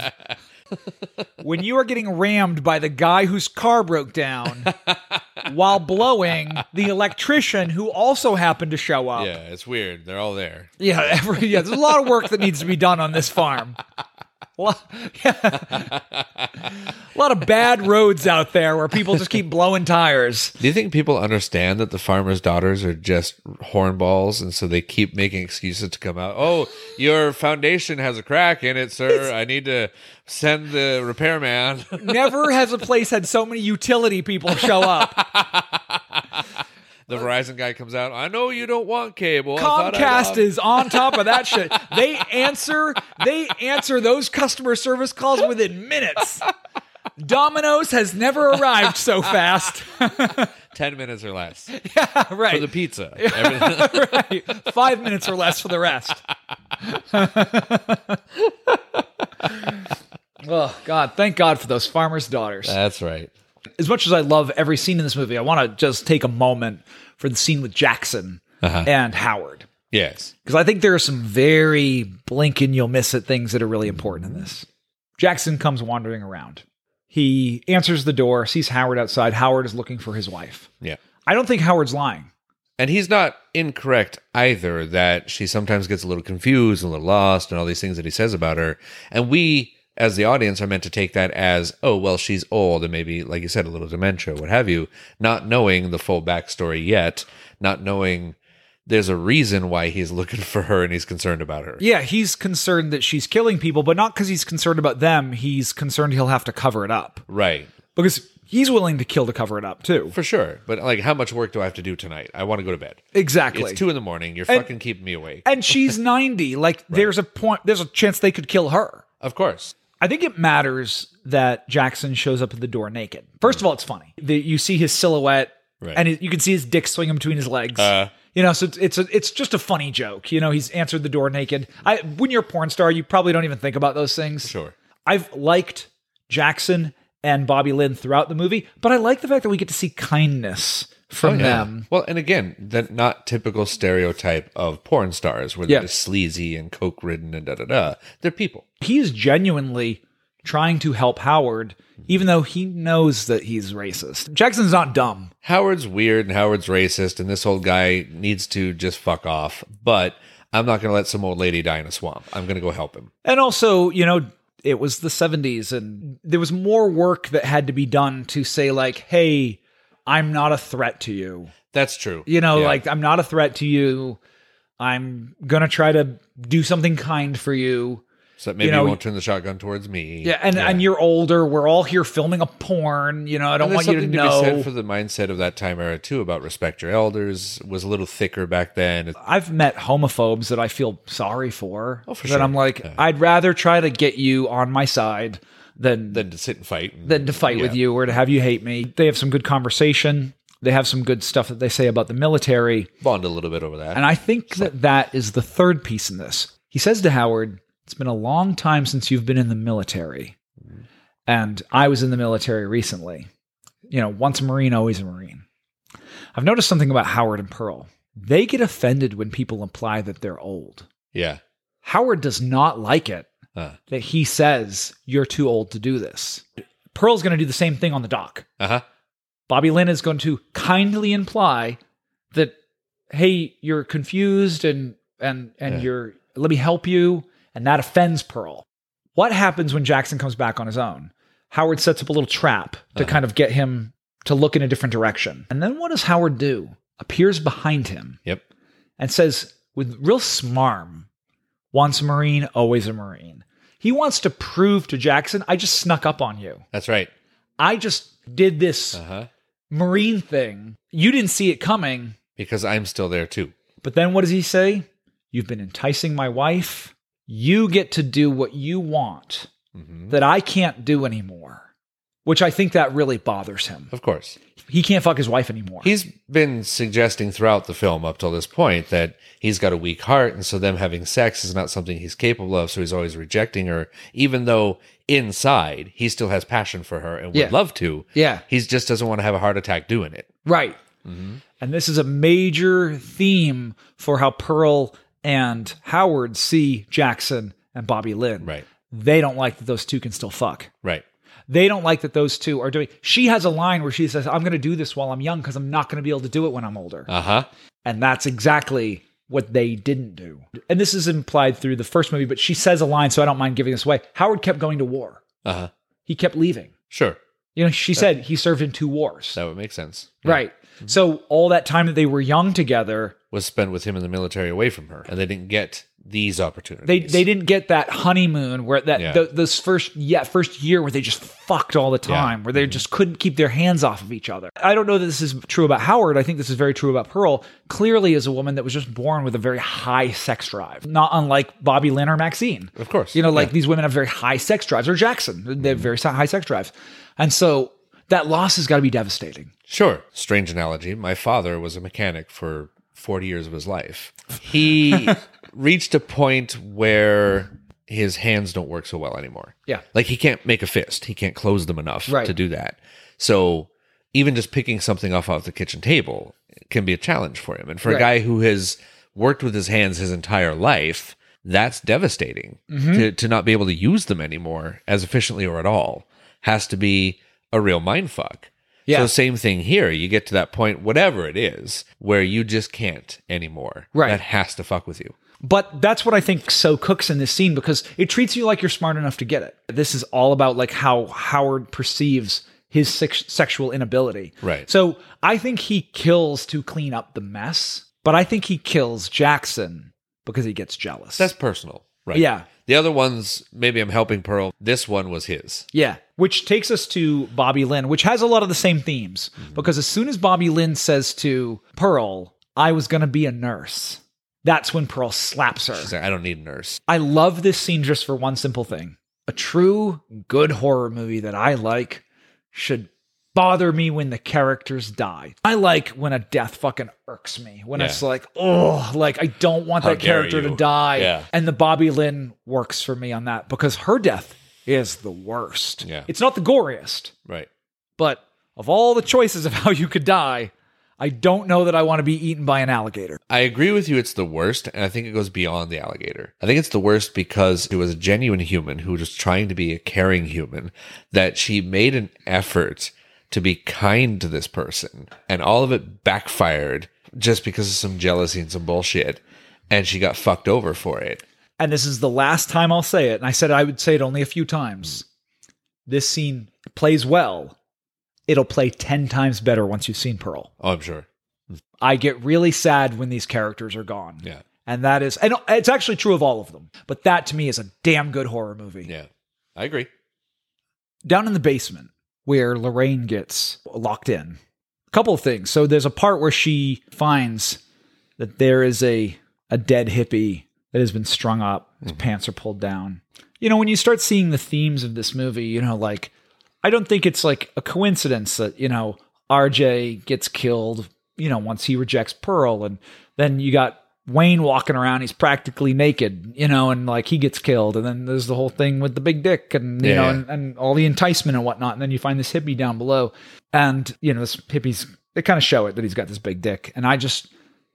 when you are getting rammed by the guy whose car broke down while blowing the electrician who also happened to show up. Yeah, it's weird. They're all there. Yeah, every, yeah, there's a lot of work that needs to be done on this farm. A lot, yeah. a lot of bad roads out there where people just keep blowing tires. Do you think people understand that the farmers' daughters are just hornballs and so they keep making excuses to come out? Oh, your foundation has a crack in it, sir. I need to send the repairman. Never has a place had so many utility people show up. the Verizon guy comes out. I know you don't want cable. Comcast is on top of that shit. They answer they answer those customer service calls within minutes. Domino's has never arrived so fast. 10 minutes or less yeah, right. for the pizza. Right. Five minutes or less for the rest. oh God! Thank God for those farmers' daughters. That's right. As much as I love every scene in this movie, I want to just take a moment for the scene with Jackson Uh-huh. and Howard Yes. because I think there are some very blink and you'll miss it things that are really important in this. Jackson comes wandering around. He answers the door, sees Howard outside. Howard is looking for his wife. Yeah. I don't think Howard's lying. And he's not incorrect either that she sometimes gets a little confused, and a little lost, and all these things that he says about her. And we, as the audience, are meant to take that as, oh, well, she's old and maybe, like you said, a little dementia, what have you, not knowing the full backstory yet, not knowing there's a reason why he's looking for her and he's concerned about her. Yeah, he's concerned that she's killing people, but not because he's concerned about them. He's concerned he'll have to cover it up Right. because he's willing to kill to cover it up too. For sure. But like, how much work do I have to do tonight? I want to go to bed. Exactly. It's two in the morning. You're And- fucking keeping me awake. and she's 90. Like there's a point there's a chance they could kill her. Of course. I think it matters that Jackson shows up at the door naked. First of all, it's funny. The, you see his silhouette Right. and it, you can see his dick swinging between his legs. Uh. you know, so it's it's, a, it's just a funny joke. You know, he's answered the door naked. I when you're a porn star, you probably don't even think about those things. Sure. I've liked Jackson and Bobby Lynn throughout the movie, but I like the fact that we get to see kindness from Oh, yeah. them. Well, and again, the not typical stereotype of porn stars where they're Yeah. sleazy and coke ridden and da da da. They're people. He's genuinely trying to help Howard, even though he knows that he's racist. Jackson's not dumb. Howard's weird and Howard's racist, and this old guy needs to just fuck off. But I'm not going to let some old lady die in a swamp. I'm going to go help him. And also, you know, it was the 70s and there was more work that had to be done to say, like, hey, I'm not a threat to you. That's true. You know, Yeah. like, I'm not a threat to you. I'm going to try to do something kind for you. So maybe you know, you won't turn the shotgun towards me. yeah, and and you're older. We're all here filming a porn. You know, I don't want you to something know. be said for the mindset of that time era too about respect your elders was a little thicker back then. I've met homophobes that I feel sorry for. Oh, for that sure. I'm like, I'd rather try to get you on my side than Than to sit and fight. and- than to fight with you or to have you hate me. They have some good conversation. They have some good stuff that they say about the military. Bond a little bit over that. And I think that that is the third piece in this. He says to Howard, It's been a long time since you've been in the military. And I was in the military recently. You know, once a Marine, always a Marine. I've noticed something about Howard and Pearl. They get offended when people imply that they're old. yeah. Howard does not like it Uh that he says, You're too old to do this. Pearl's going to do the same thing on the dock. huh. Bobby Lynn is going to kindly imply that, hey, you're confused and and and Yeah. you're let me help you, and that offends Pearl. What happens when Jackson comes back on his own? Howard sets up a little trap to kind of get him to look in a different direction. And then what does Howard do? Appears behind him Yep. and says with real smarm, once a Marine, always a Marine. He wants to prove to Jackson, I just snuck up on you. That's right. I just did this Uh huh. Marine thing. You didn't see it coming. Because I'm still there too. But then what does he say? You've been enticing my wife. You get to do what you want Mm-hmm. that I can't do anymore. Which I think that really bothers him. Of course. He can't fuck his wife anymore. He's been suggesting throughout the film up till this point that he's got a weak heart, and so them having sex is not something he's capable of, so he's always rejecting her, even though inside he still has passion for her and would Yeah. love to. Yeah. He just doesn't want to have a heart attack doing it. Right. Mm-hmm. And this is a major theme for how Pearl and Howard see Jackson and Bobby Lynn. Right. They don't like that those two can still fuck. Right. They don't like that those two are doing. She has a line where she says, I'm going to do this while I'm young because I'm not going to be able to do it when I'm older. Uh huh. And that's exactly what they didn't do. And this is implied through the first movie, but she says a line, so I don't mind giving this away. Howard kept going to war, Uh huh. he kept leaving. Sure. You know, she said he served in two wars. That would make sense. Right. So all that time that they were young together, Was spent with him in the military away from her, and they didn't get these opportunities. they they didn't get that honeymoon where that Yeah. th- this first yeah first year where they just fucked all the time where they mm-hmm. just couldn't keep their hands off of each other. I don't know that this is true about Howard. I think this is very true about Pearl. Clearly, is a woman that was just born with a very high sex drive, not unlike Bobby Lynn or Maxine. Of course. You know, like Yeah. these women have very high sex drives, or Jackson, they have mm-hmm. very high sex drives, and so that loss has got to be devastating. Sure. Strange analogy. My father was a mechanic for 40 years of his life. He reached a point where his hands don't work so well anymore. Yeah. Like he can't make a fist, he can't close them enough Right. to do that. So even just picking something off off the kitchen table can be a challenge for him. And for Right. a guy who has worked with his hands his entire life, that's devastating. Mm-hmm. To, to not be able to use them anymore as efficiently or at all has to be a real mind fuck. Yeah. So same thing here. You get to that point, whatever it is, where you just can't anymore. Right. That has to fuck with you. But that's what I think so cooks in this scene because it treats you like you're smart enough to get it. This is all about like how Howard perceives his sex- sexual inability. Right. So I think he kills to clean up the mess, but I think he kills Jackson because he gets jealous. That's personal. Right. Yeah. The other ones, maybe I'm helping Pearl. This one was his. Yeah, which takes us to Bobby Lynn, which has a lot of the same themes. Mm-hmm. Because as soon as Bobby Lynn says to Pearl, I was going to be a nurse, that's when Pearl slaps her. She's like, I don't need a nurse. I love this scene just for one simple thing. A true good horror movie that I like should bother me when the characters die. I like when a death fucking irks me. When Yeah. it's like, oh, like I don't want How that character to die. Yeah. And the Bobby Lynn works for me on that because her death is the worst. Yeah. It's not the goriest, Right. but of all the choices of how you could die, I don't know that I want to be eaten by an alligator. I agree with you. It's the worst, and I think it goes beyond the alligator. I think it's the worst because it was a genuine human who was trying to be a caring human. That she made an effort to be kind to this person, and all of it backfired just because of some jealousy and some bullshit, and she got fucked over for it. and this is the last time I'll say it, and I said I would say it only a few times. This scene plays well. It'll play 10 times better once you've seen Pearl. Oh, I'm sure. I get really sad when these characters are gone. Yeah. And that is, and it's actually true of all of them. But that to me is a damn good horror movie. Yeah, I agree. Down in the basement where Lorraine gets locked in, a couple of things. So there's a part where she finds that there is a a dead hippie that has been strung up. His mm-hmm. pants are pulled down. You know, when you start seeing the themes of this movie, you know, like I don't think it's like a coincidence that, you know, RJ gets killed, you know, once he rejects Pearl and then you got Wayne walking around, he's practically naked, you know, and like he gets killed. And then there's the whole thing with the big dick and, you Yeah, know, and, and all the enticement and whatnot. And then you find this hippie down below. And, you know, this hippie's, they kind of show it that he's got this big dick. And I just,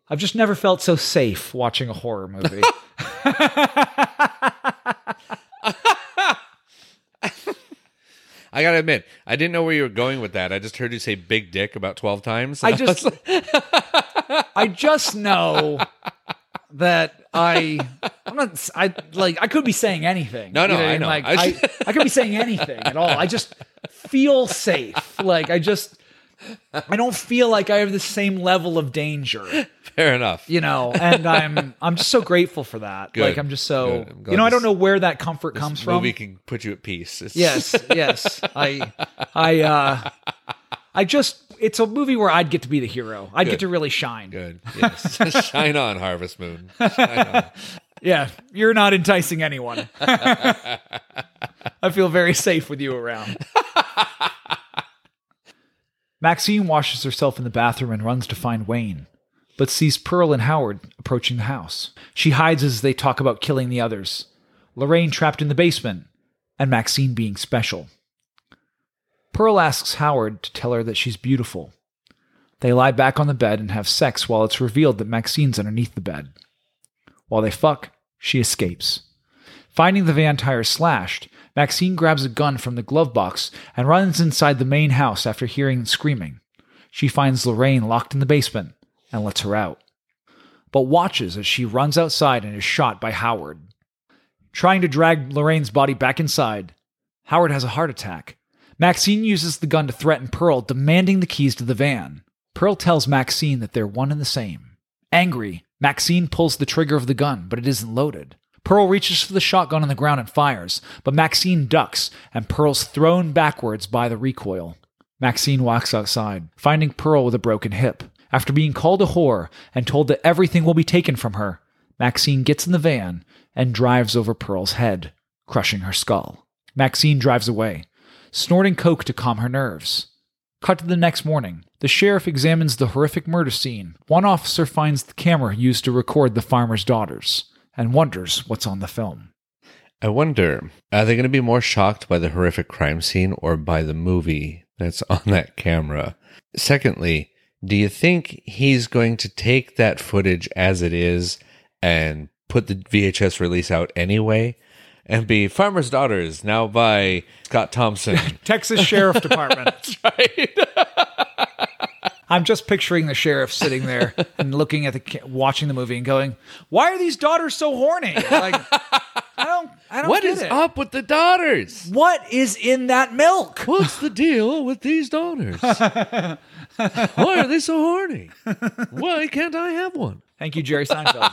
I've just never felt so safe watching a horror movie. I gotta admit, I didn't know where you were going with that. I just heard you say "big dick" about twelve times. I just, I just know that I, I'm not, I like, I could be saying anything. No, no, You what I know. Like, I I, I, could be saying anything at all. I just feel safe. Like, I just, I don't feel like I have the same level of danger, fair enough. you know. And I'm, I'm just so grateful for that. Good. Like, I'm just so, I'm you know, I don't know where that comfort comes from. movie can put you at peace. It's- Yes, yes. I, I, uh, I just, it's a movie where I'd get to be the hero. I'd Good. get to really shine. good. Yes, shine on, Harvest Moon. Shine on. Yeah, you're not enticing anyone. I feel very safe with you around. Maxine washes herself in the bathroom and runs to find Wayne, but sees Pearl and Howard approaching the house. She hides as they talk about killing the others. Lorraine trapped in the basement, and Maxine being special. Pearl asks Howard to tell her that she's beautiful. They lie back on the bed and have sex while it's revealed that Maxine's underneath the bed. While they fuck, she escapes. Finding the van tires slashed, Maxine grabs a gun from the glove box and runs inside the main house after hearing screaming. She finds Lorraine locked in the basement and lets her out, but watches as she runs outside and is shot by Howard. Trying to drag Lorraine's body back inside, Howard has a heart attack. Maxine uses the gun to threaten Pearl, demanding the keys to the van. Pearl tells Maxine that they're one and the same. Angry, Maxine pulls the trigger of the gun, but it isn't loaded. Pearl reaches for the shotgun on the ground and fires, but Maxine ducks, and Pearl's thrown backwards by the recoil. Maxine walks outside, finding Pearl with a broken hip. After being called a whore and told that everything will be taken from her, Maxine gets in the van and drives over Pearl's head, crushing her skull. Maxine drives away, snorting coke to calm her nerves. Cut to the next morning. The sheriff examines the horrific murder scene. One officer finds the camera used to record the farmer's daughters and wonders what's on the film. I wonder, are they going to be more shocked by the horrific crime scene or by the movie that's on that camera? Secondly, do you think he's going to take that footage as it is and put the VHS release out anyway? And be Farmer's Daughters, now by Scott Thompson. Texas Sheriff Department. That's right. I'm just picturing the sheriff sitting there and looking at the watching the movie and going, "Why are these daughters so horny?" Like, I don't, I don't What is it. up with the daughters? What is in that milk? What's the deal with these daughters? Why are they so horny? Why can't I have one? Thank you, Jerry Seinfeld.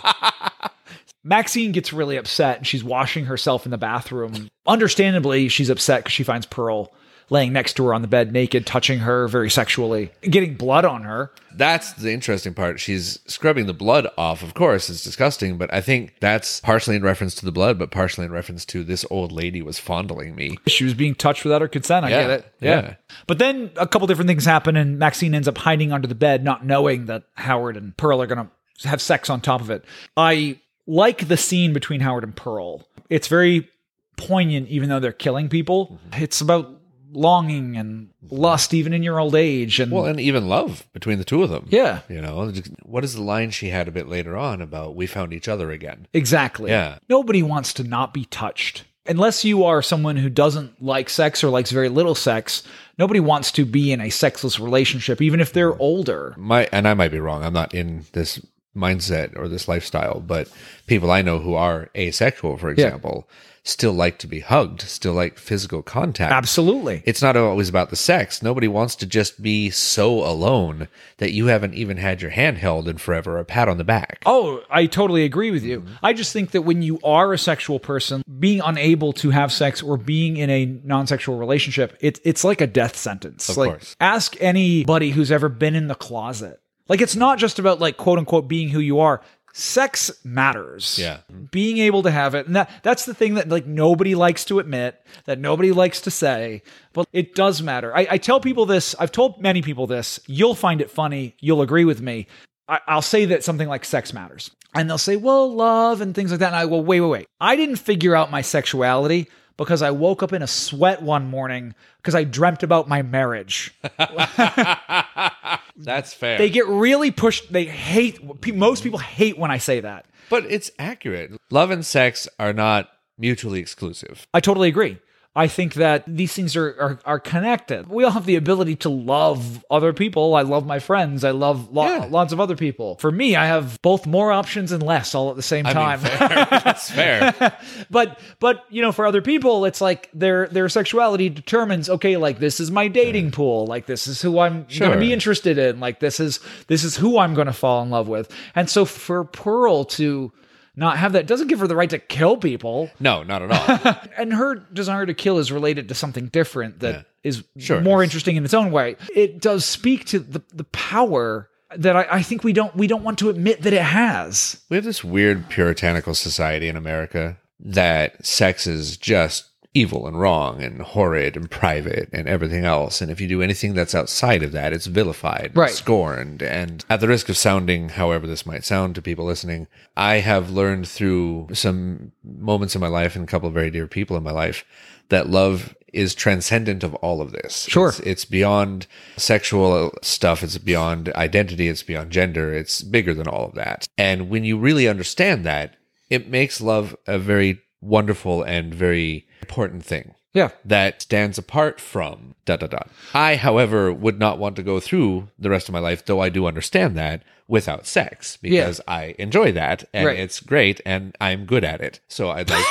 Maxine gets really upset and she's washing herself in the bathroom. Understandably, she's upset because she finds Pearl laying next to her on the bed, naked, touching her very sexually, getting blood on her. That's the interesting part. She's scrubbing the blood off. Of course, it's disgusting, but I think that's partially in reference to the blood, but partially in reference to this old lady was fondling me. She was being touched without her consent. I Yeah, get it. yeah. But then a couple different things happen, and Maxine ends up hiding under the bed, not knowing that Howard and Pearl are going to have sex on top of it. I like the scene between Howard and Pearl. It's very poignant, even though they're killing people. Mm-hmm. It's about longing and mm-hmm. lust, even in your old age. And Well, and even love between the two of them. Yeah. You know, what is the line she had a bit later on about we found each other again? Exactly. Yeah. Nobody wants to not be touched. Unless you are someone who doesn't like sex or likes very little sex, nobody wants to be in a sexless relationship, even if they're mm-hmm. older. My and I might be wrong. I'm not in this mindset or this lifestyle, but people I know who are asexual, for example, still like to be hugged, still like physical contact. Absolutely. It's not always about the sex. Nobody wants to just be so alone that you haven't even had your hand held in forever, or a pat on the back. Oh, I totally agree with you. Mm-hmm. I just think that when you are a sexual person, being unable to have sex or being in a non-sexual relationship, it, it's like a death sentence. Of like course. ask anybody who's ever been in the closet. Like it's not just about like quote unquote being who you are. Sex matters. Yeah. Being able to have it. And that that's the thing that like nobody likes to admit, that nobody likes to say, but it does matter. I, I tell people this, I've told many people this. You'll find it funny, you'll agree with me. I, I'll say that something like sex matters. And they'll say, well, love and things like that. And I go, wait, wait, wait. I didn't figure out my sexuality because I woke up in a sweat one morning because I dreamt about my marriage. That's fair. They get really pushed. They hate, most people hate when I say that. but it's accurate. Love and sex are not mutually exclusive. I totally agree. I think that these things are, are are connected. We all have the ability to love other people. I love my friends. I love lo- Yeah. lots of other people. For me, I have both more options and less all at the same I time. mean, fair. That's fair. but but you know, for other people, it's like their their sexuality determines. Okay, like this is my dating pool. Like this is who I'm going to be interested in. Like this is this is who I'm going to fall in love with. And so for Pearl to not have that doesn't give her the right to kill people. No, not at all. and her desire to kill is related to something different that is Sure more interesting in its own way. It does speak to the the power that I, I think we don't we don't want to admit that it has. We have this weird puritanical society in America that sex is just evil and wrong and horrid and private and everything else. And if you do anything that's outside of that, it's vilified, and Right. scorned. And at the risk of sounding however this might sound to people listening, I have learned through some moments in my life and a couple of very dear people in my life that love is transcendent of all of this. Sure. It's, it's beyond sexual stuff. It's beyond identity. It's beyond gender. It's bigger than all of that. And when you really understand that, it makes love a very wonderful and very important thing Yeah. that stands apart from da da da. I, however, would not want to go through the rest of my life, though I do understand that, without sex because I enjoy that and Right. it's great and I'm good at it. So I'd like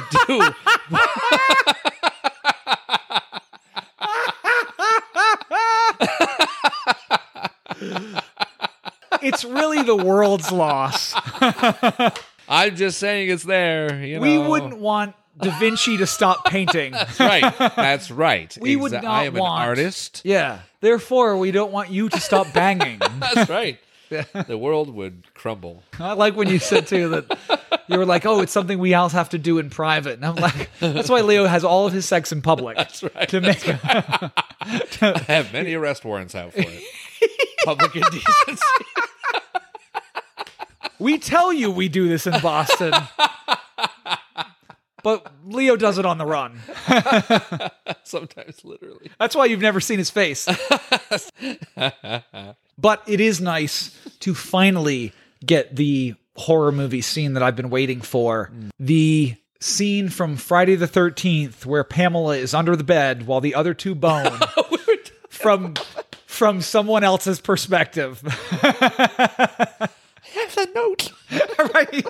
to do. It's really the world's loss. I'm just saying it's there. You know? We wouldn't want Da Vinci to stop painting. right. That's right. We would Exa- not I am want- an artist. yeah. Therefore, we don't want you to stop banging. That's right. the world would crumble. I like when you said too that you were like, "Oh, it's something we all have to do in private," and I'm like, "That's why Leo has all of his sex in public." That's right. To make I have many arrest warrants out for it. Public indecency. we tell you we do this in Boston, but Leo does it on the run. Sometimes literally. That's why you've never seen his face. but it is nice to finally get the horror movie scene that I've been waiting for. The scene from Friday the 13th where Pamela is under the bed while the other two bone from from someone else's perspective. I Have the note. right?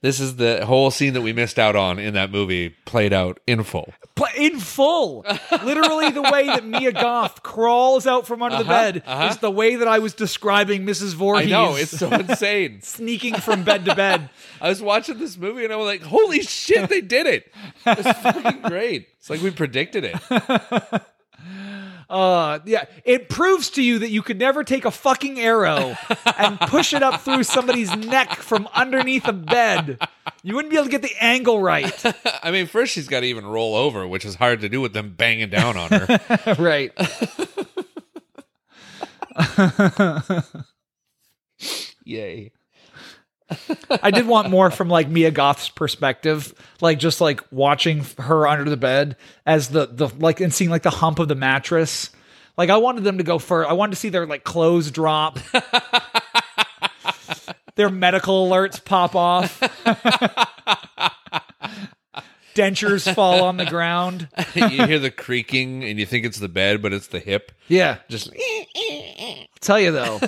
This is the whole scene that we missed out on in that movie played out in full. In full. Literally the way that Mia Goth crawls out from under the Uh-huh, bed uh-huh. is the way that I was describing Mrs. Voorhees. I know, it's so insane. sneaking from bed to bed. I was watching this movie and I was like, holy shit, they did it. It's fucking great. It's like we predicted it. Uh, yeah, it proves to you that you could never take a fucking arrow and push it up through somebody's neck from underneath a bed. You wouldn't be able to get the angle right. I mean, first she's got to even roll over, which is hard to do with them banging down on her. right. Yay. I did want more from like Mia Goth's perspective, like just like watching her under the bed as the the like and seeing like the hump of the mattress. Like I wanted them to go for I wanted to see their like clothes drop. their medical alerts pop off. Dentures fall on the ground. you hear the creaking and you think it's the bed, but it's the hip. Yeah. Just Tell you though,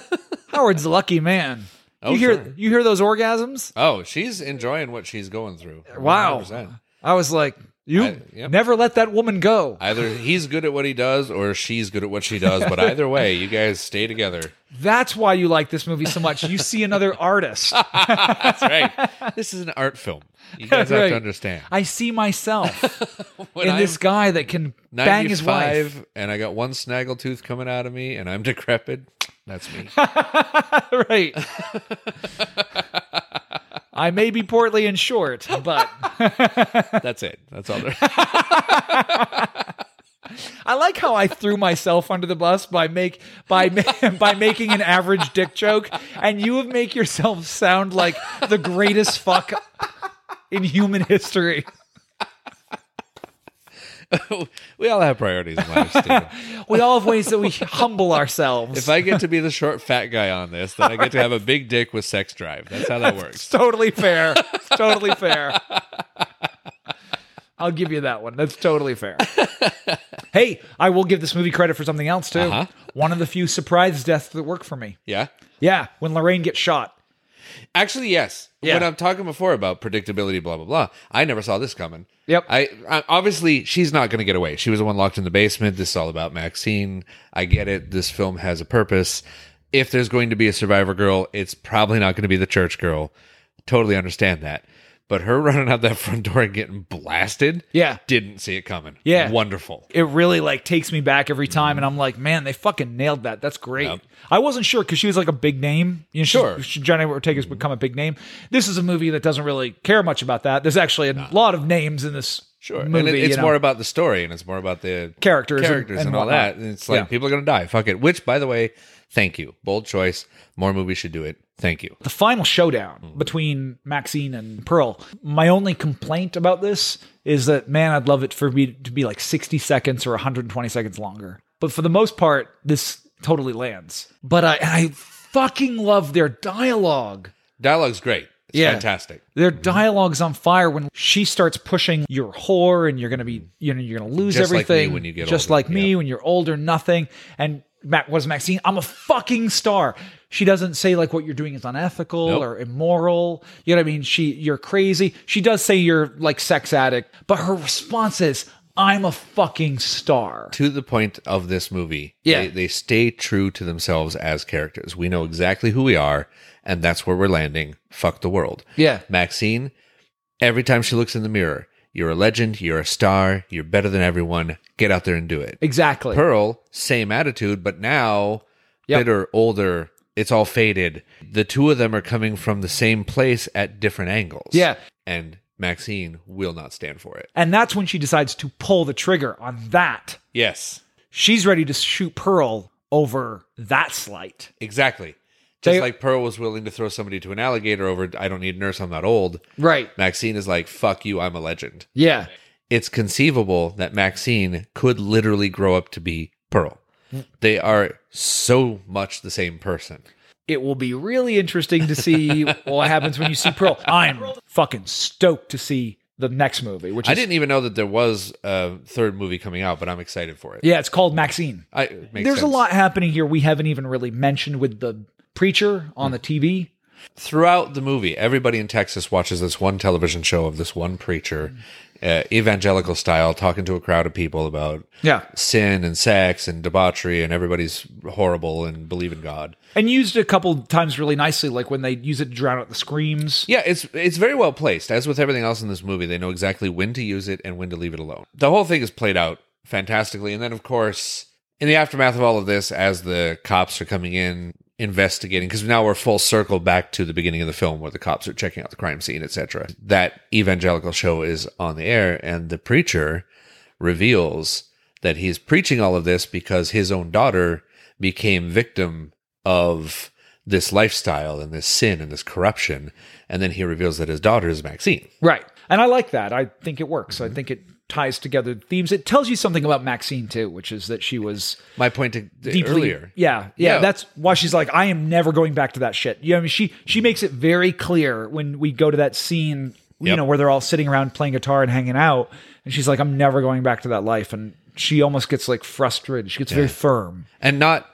Howard's a lucky man. Oh, you hear sure. you hear those orgasms? Oh, she's enjoying what she's going through. Wow. 100%. I was like, you I- yep. never let that woman go. Either he's good at what he does or she's good at what she does, but either way, you guys stay together. That's why you like this movie so much. You see another artist. That's right. This is an art film. You guys That's have right. to understand. I see myself in this I'm guy that can bang his wife. and I got one snaggletooth coming out of me and I'm decrepit, that's me. right. I may be portly and short, but That's it. That's all there. I like how I threw myself under the bus by make by by making an average dick joke, and you have make yourself sound like the greatest fuck in human history. we all have priorities in life, Steven. We all have ways that we humble ourselves. If I get to be the short fat guy on this, then I get to have a big dick with sex drive. That's how that It's works. totally fair. It's totally fair. I'll give you that one. That's totally fair. hey, I will give this movie credit for something else too. Uh-huh. One of the few surprise deaths that work for me. Yeah. Yeah, when Lorraine gets shot. Actually, yes. Yeah. When I'm talking before about predictability, blah blah blah, I never saw this coming. Yep. I, I obviously she's not going to get away. She was the one locked in the basement. This is all about Maxine. I get it. This film has a purpose. If there's going to be a survivor girl, it's probably not going to be the church girl. Totally understand that. But her running out that front door and getting blasted, Yeah. didn't see it coming. Yeah. wonderful. It really like takes me back every time, and I'm like, man, they fucking nailed that. That's great. Yep. I wasn't sure because she was like a big name. You know, Sure. she, Jenna Ortega's mm-hmm. become a big name. This is a movie that doesn't really care much about that. There's actually a lot of names in this Sure, movie. and it, it's you know. more about the story, and it's more about the Characters and- characters, and, and all whatnot. that. And it's like Yeah. people are going to die. Fuck it. Which, by the way, thank you. Bold choice. More movies should do it. Thank you. the final showdown mm-hmm. between Maxine and Pearl. My only complaint about this is that man, I'd love it for me to be like 60 seconds or 120 seconds longer. But for the most part, this totally lands. But I, I fucking love their dialogue. Dialogue's great. It's Yeah. fantastic. Their mm-hmm. dialogue's on fire when she starts pushing your whore and you're gonna be you know you're gonna lose Just like me everything when you get just older. like me when you're older nothing and Matt was Maxine I'm a fucking star she doesn't say like what you're doing is unethical Nope. or immoral you know what I mean she you're crazy she does say you're like sex addict but her response is I'm a fucking star To the point of this movie, Yeah. they, they stay true to themselves as characters. We know exactly who we are, and that's where we're landing. Fuck the world. yeah Maxine, every time she looks in the mirror, you're a legend, you're a star, you're better than everyone. Get out there and do it. exactly Pearl, same attitude, but now Yep. bitter, older, it's all faded. The two of them are coming from the same place at different angles. Yeah. And Maxine will not stand for it. and that's when she decides to pull the trigger on that Yes, she's ready to shoot Pearl over that slight exactly. Just They- like Pearl was willing to throw somebody to an alligator over, I don't need a nurse, I'm not old. right Maxine is like, fuck you, I'm a legend. yeah It's conceivable that Maxine could literally grow up to be Pearl. They are so much the same person. it will be really interesting to see what happens when you see Pearl. I'm fucking stoked to see the next movie, which is, I didn't even know that there was a third movie coming out, but I'm excited for it. Yeah, it's called Maxine. I, it There's a lot happening here we haven't even really mentioned with the preacher on hmm. the TV. throughout the movie. Everybody in Texas watches this one television show of this one preacher, hmm. Uh, evangelical style, talking to a crowd of people about Yeah. sin and sex and debauchery, and everybody's horrible and believe in God. And used a couple times really nicely, like when they use it to drown out the screams. Yeah, it's it's very well placed. As with everything else in this movie, they know exactly when to use it and when to leave it alone. The whole thing is played out fantastically, and then of course, in the aftermath of all of this, as the cops are coming in investigating, because now we're full circle back to the beginning of the film where the cops are checking out the crime scene, etc. That evangelical show is on the air, and the preacher reveals that he's preaching all of this because his own daughter became victim of this lifestyle and this sin and this corruption. And then he reveals that his daughter is Maxine. Right. And I like that. I think it works. I mm-hmm. think it ties together themes. It tells you something about Maxine too, which is that she was My point to, deeply earlier. Yeah, yeah, Yeah. That's why she's like, I am never going back to that shit. You know, I mean, she she makes it very clear when we go to that scene, you Yep. know, where they're all sitting around playing guitar and hanging out, and she's like, I'm never going back to that life, and she almost gets like frustrated. She gets very firm. And not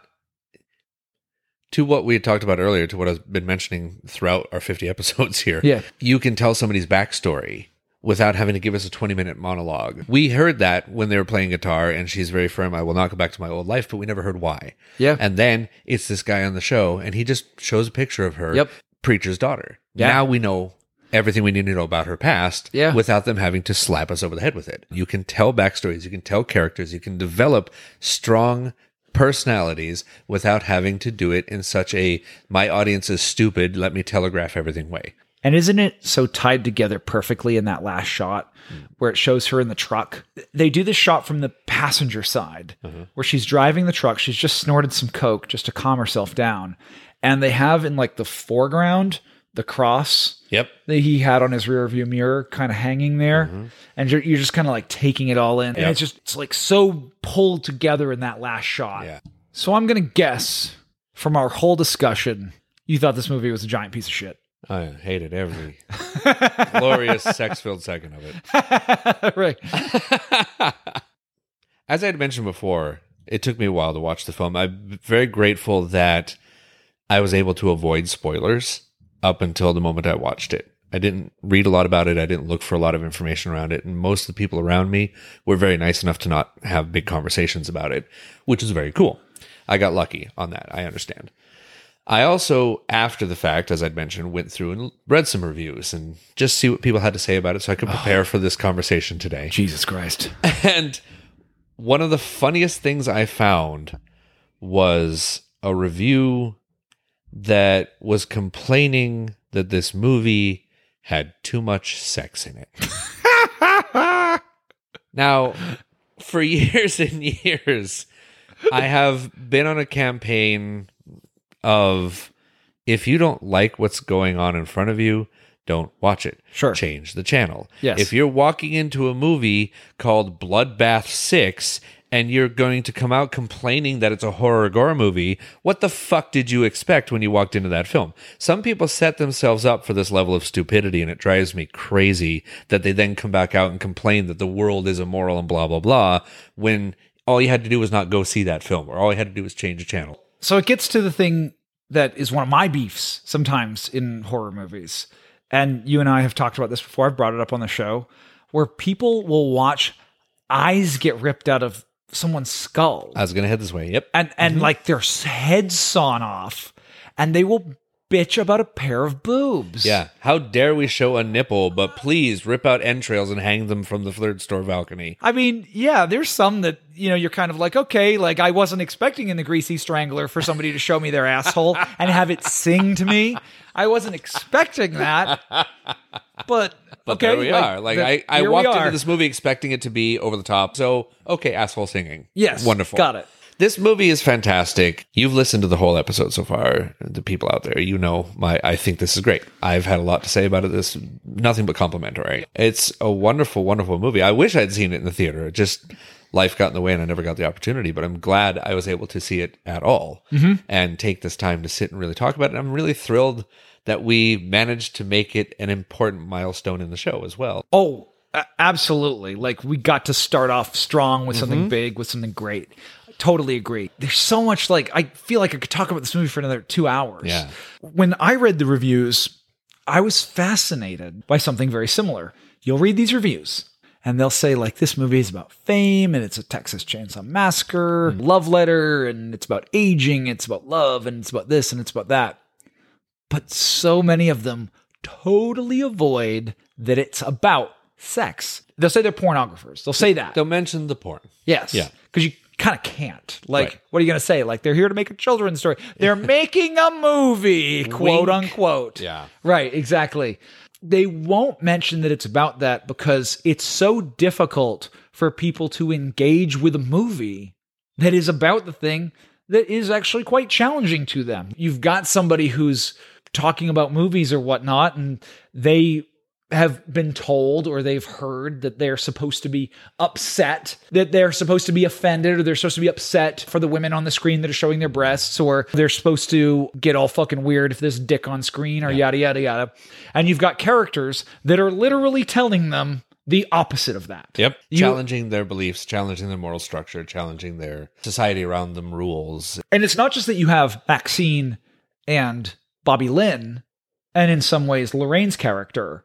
to what we had talked about earlier, to what I've been mentioning throughout our 50 episodes here. Yeah. You can tell somebody's backstory without having to give us a 20 minute monologue. We heard that when they were playing guitar and she's very firm, I will not go back to my old life, but we never heard why. Yeah. And then it's this guy on the show and he just shows a picture of her, Yep. preacher's daughter. Yeah. Now we know everything we need to know about her past Yeah. without them having to slap us over the head with it. You can tell backstories, you can tell characters, you can develop strong personalities without having to do it in such a my audience is stupid, let me telegraph everything way. And isn't it so tied together perfectly in that last shot mm. where it shows her in the truck? They do this shot from the passenger side uh-huh. where she's driving the truck. She's just snorted some coke just to calm herself down. And they have in like the foreground the cross Yep. that he had on his rear view mirror kind of hanging there. Mm-hmm. And you're, you're just kind of like taking it all in. And it's just, it's like so pulled together in that last shot. Yeah. So I'm going to guess from our whole discussion, you thought this movie was a giant piece of shit. I hated every glorious sex filled second of it. right. As I had mentioned before, it took me a while to watch the film. I'm very grateful that I was able to avoid spoilers up until the moment I watched it. I didn't read a lot about it. I didn't look for a lot of information around it. And most of the people around me were very nice enough to not have big conversations about it, which is very cool. I got lucky on that. I understand. I also, after the fact, as I'd mentioned, went through and read some reviews and just see what people had to say about it so I could ah. prepare for this conversation today. Jesus Christ. And one of the funniest things I found was a review that was complaining that this movie had too much sex in it. now, for years and years, I have been on a campaign of if you don't like what's going on in front of you, don't watch it. Sure. Change the channel. Yes. If you're walking into a movie called Bloodbath 6 and you're going to come out complaining that it's a horror gore movie, what the fuck did you expect when you walked into that film? Some people set themselves up for this level of stupidity and it drives me crazy that they then come back out and complain that the world is immoral and blah blah blah when all you had to do was not go see that film or all you had to do was change the channel. So it gets to the thing that is one of my beefs sometimes in horror movies. And you and I have talked about this before. I've brought it up on the show where people will watch eyes get ripped out of someone's skull I was going to head this way. Yep. and and mm-hmm. like their heads sawn off and they will bitch about a pair of boobs. Yeah. How dare we show a nipple, but please rip out entrails and hang them from the third store balcony. I mean, yeah, there's some that, you know, you're kind of like, okay, like I wasn't expecting in the Greasy Strangler for somebody to show me their asshole and have it sing to me. I wasn't expecting that. But, But okay, there we are. Like the- I, I walked into this movie expecting it to be over the top. So okay, asshole singing. Yes. Wonderful. Got it. This movie is fantastic. You've listened to the whole episode so far. The people out there, you know, my I think this is great. I've had a lot to say about it. This nothing but complimentary. It's a wonderful, wonderful movie. I wish I'd seen it in the theater. It just life got in the way and I never got the opportunity. But I'm glad I was able to see it at all and take this time to sit and really talk about it. I'm really thrilled that we managed to make it an important milestone in the show as well. Oh, absolutely. Like we got to start off strong with Mm-hmm. something big, with something great. Totally agree. There's so much like I feel like I could talk about this movie for another two hours. Yeah. When I read the reviews, I was fascinated by something very similar. You'll read these reviews and they'll say like this movie is about fame and it's a Texas Chainsaw Massacre, mm-hmm. love letter, and it's about aging, it's about love, and it's about this and it's about that. But so many of them totally avoid that it's about sex. They'll say they're pornographers. They'll say that. They'll mention the porn. yes. Yeah. Because you kind of can't. Like, Right. what are you going to say? Like, they're here to make a children's story. They're making a movie, quote unquote. Yeah. Right, exactly. They won't mention that it's about that because it's so difficult for people to engage with a movie that is about the thing that is actually quite challenging to them. You've got somebody who's talking about movies or whatnot, and they have been told or they've heard that they're supposed to be upset, that they're supposed to be offended, or they're supposed to be upset for the women on the screen that are showing their breasts, or they're supposed to get all fucking weird if there's dick on screen, or yada, yada, yada. And you've got characters that are literally telling them the opposite of that. Yep. You- challenging their beliefs, challenging their moral structure, challenging their society around them rules. And it's not just that you have Maxine and Bobby Lynn, and in some ways Lorraine's character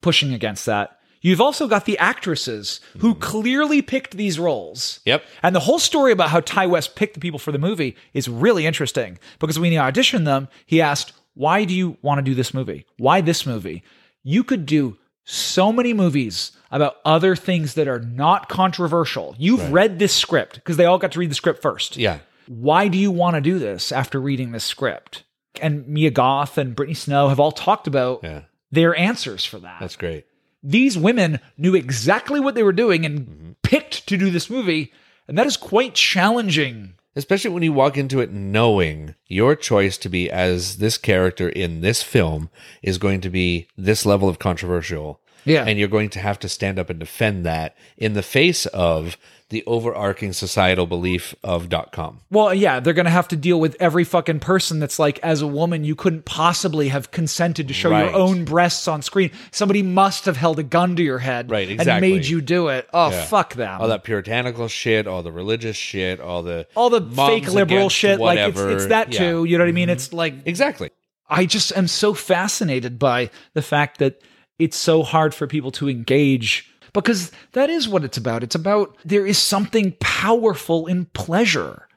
pushing against that. You've also got the actresses who clearly picked these roles. Yep. And the whole story about how Ti West picked the people for the movie is really interesting because when he auditioned them, he asked, Why do you want to do this movie? Why this movie? You could do so many movies about other things that are not controversial. You've read this script because they all got to read the script first. Yeah. Why do you want to do this after reading this script? And Mia Goth and Brittany Snow have all talked about Yeah. Their answers for that That's great. these women knew exactly what they were doing and Mm-hmm. picked to do this movie, and that is quite challenging. Especially when you walk into it knowing your choice to be as this character in this film is going to be this level of controversial. Yeah. And you're going to have to stand up and defend that in the face of the overarching societal belief of dot com. Well, yeah, they're going to have to deal with every fucking person that's like, as a woman, you couldn't possibly have consented to show Right. your own breasts on screen. Somebody must have held a gun to your head Right, Exactly, and made you do it. Oh, Yeah. fuck them. All that puritanical shit, all the religious shit, all the All the fake liberal shit. Like, it's, it's that Yeah. Mm-hmm. too. You know what I mean? It's like, Exactly. I just am so fascinated by the fact that it's so hard for people to engage because that is what it's about. It's about there is something powerful in pleasure.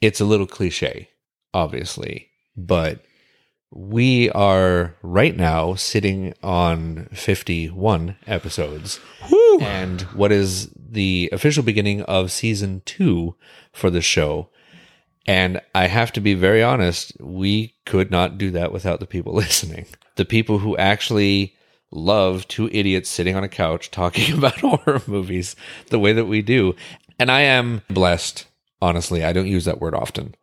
It's a little cliche, obviously, but we are right now sitting on 51 episodes. And what is the official beginning of season two for the show. And I have to be very honest, we could not do that without the people listening. The people who actually love two idiots sitting on a couch talking about horror movies the way that we do. And I am blessed, honestly, I don't use that word often,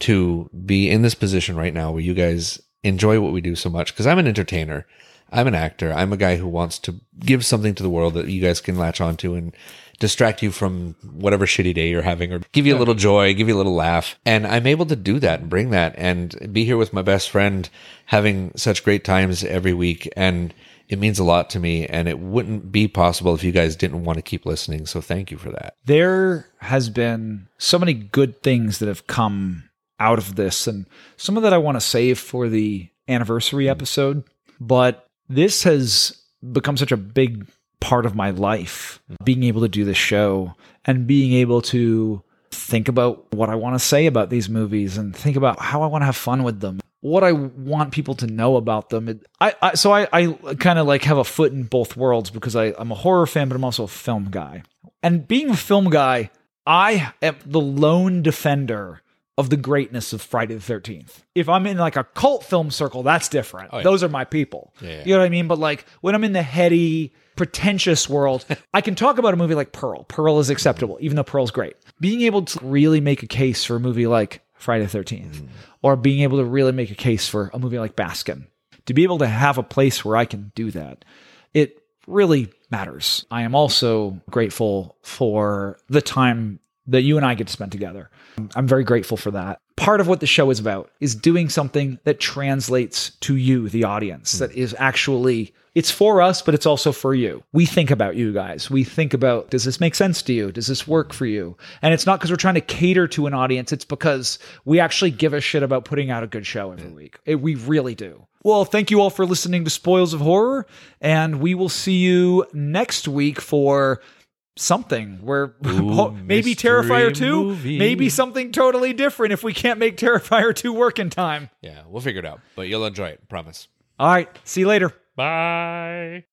to be in this position right now where you guys enjoy what we do so much. Because I'm an entertainer, I'm an actor, I'm a guy who wants to give something to the world that you guys can latch onto and distract you from whatever shitty day you're having or give you a little joy, give you a little laugh. And I'm able to do that and bring that and be here with my best friend having such great times every week. And it means a lot to me. And it wouldn't be possible if you guys didn't want to keep listening. So thank you for that. There has been so many good things that have come out of this, and some of that I want to save for the anniversary episode. But this has become such a big part of my life, being able to do this show and being able to think about what I want to say about these movies and think about how I want to have fun with them. What I want people to know about them. It- I, I so I, I kind of like have a foot in both worlds because I, I'm a horror fan, but I'm also a film guy. And being a film guy, I am the lone defender of the greatness of Friday the 13th. If I'm in like a cult film circle, that's different. Oh, yeah. Those are my people. Yeah. You know what I mean? But like when I'm in the heady, pretentious world, I can talk about a movie like Pearl. Pearl is acceptable, even though Pearl's great. Being able to really make a case for a movie like Friday the 13th, mm. or being able to really make a case for a movie like Baskin, to be able to have a place where I can do that, it really matters. I am also grateful for the time that you and I get to spend together. I'm very grateful for that. Part of what the show is about is doing something that translates to you, the audience, mm. that is actually it's for us, but it's also for you. We think about you guys. We think about does this make sense to you? Does this work for you? And it's not because we're trying to cater to an audience, it's because we actually give a shit about putting out a good show every mm. week. It, we really do. Well, thank you all for listening to Spoils of Horror, and we will see you next week for something where maybe mystery Terrifier 2, movie. maybe something totally different if we can't make Terrifier 2 work in time. Yeah, we'll figure it out, but you'll enjoy it. Promise. All right, see you later. Bye.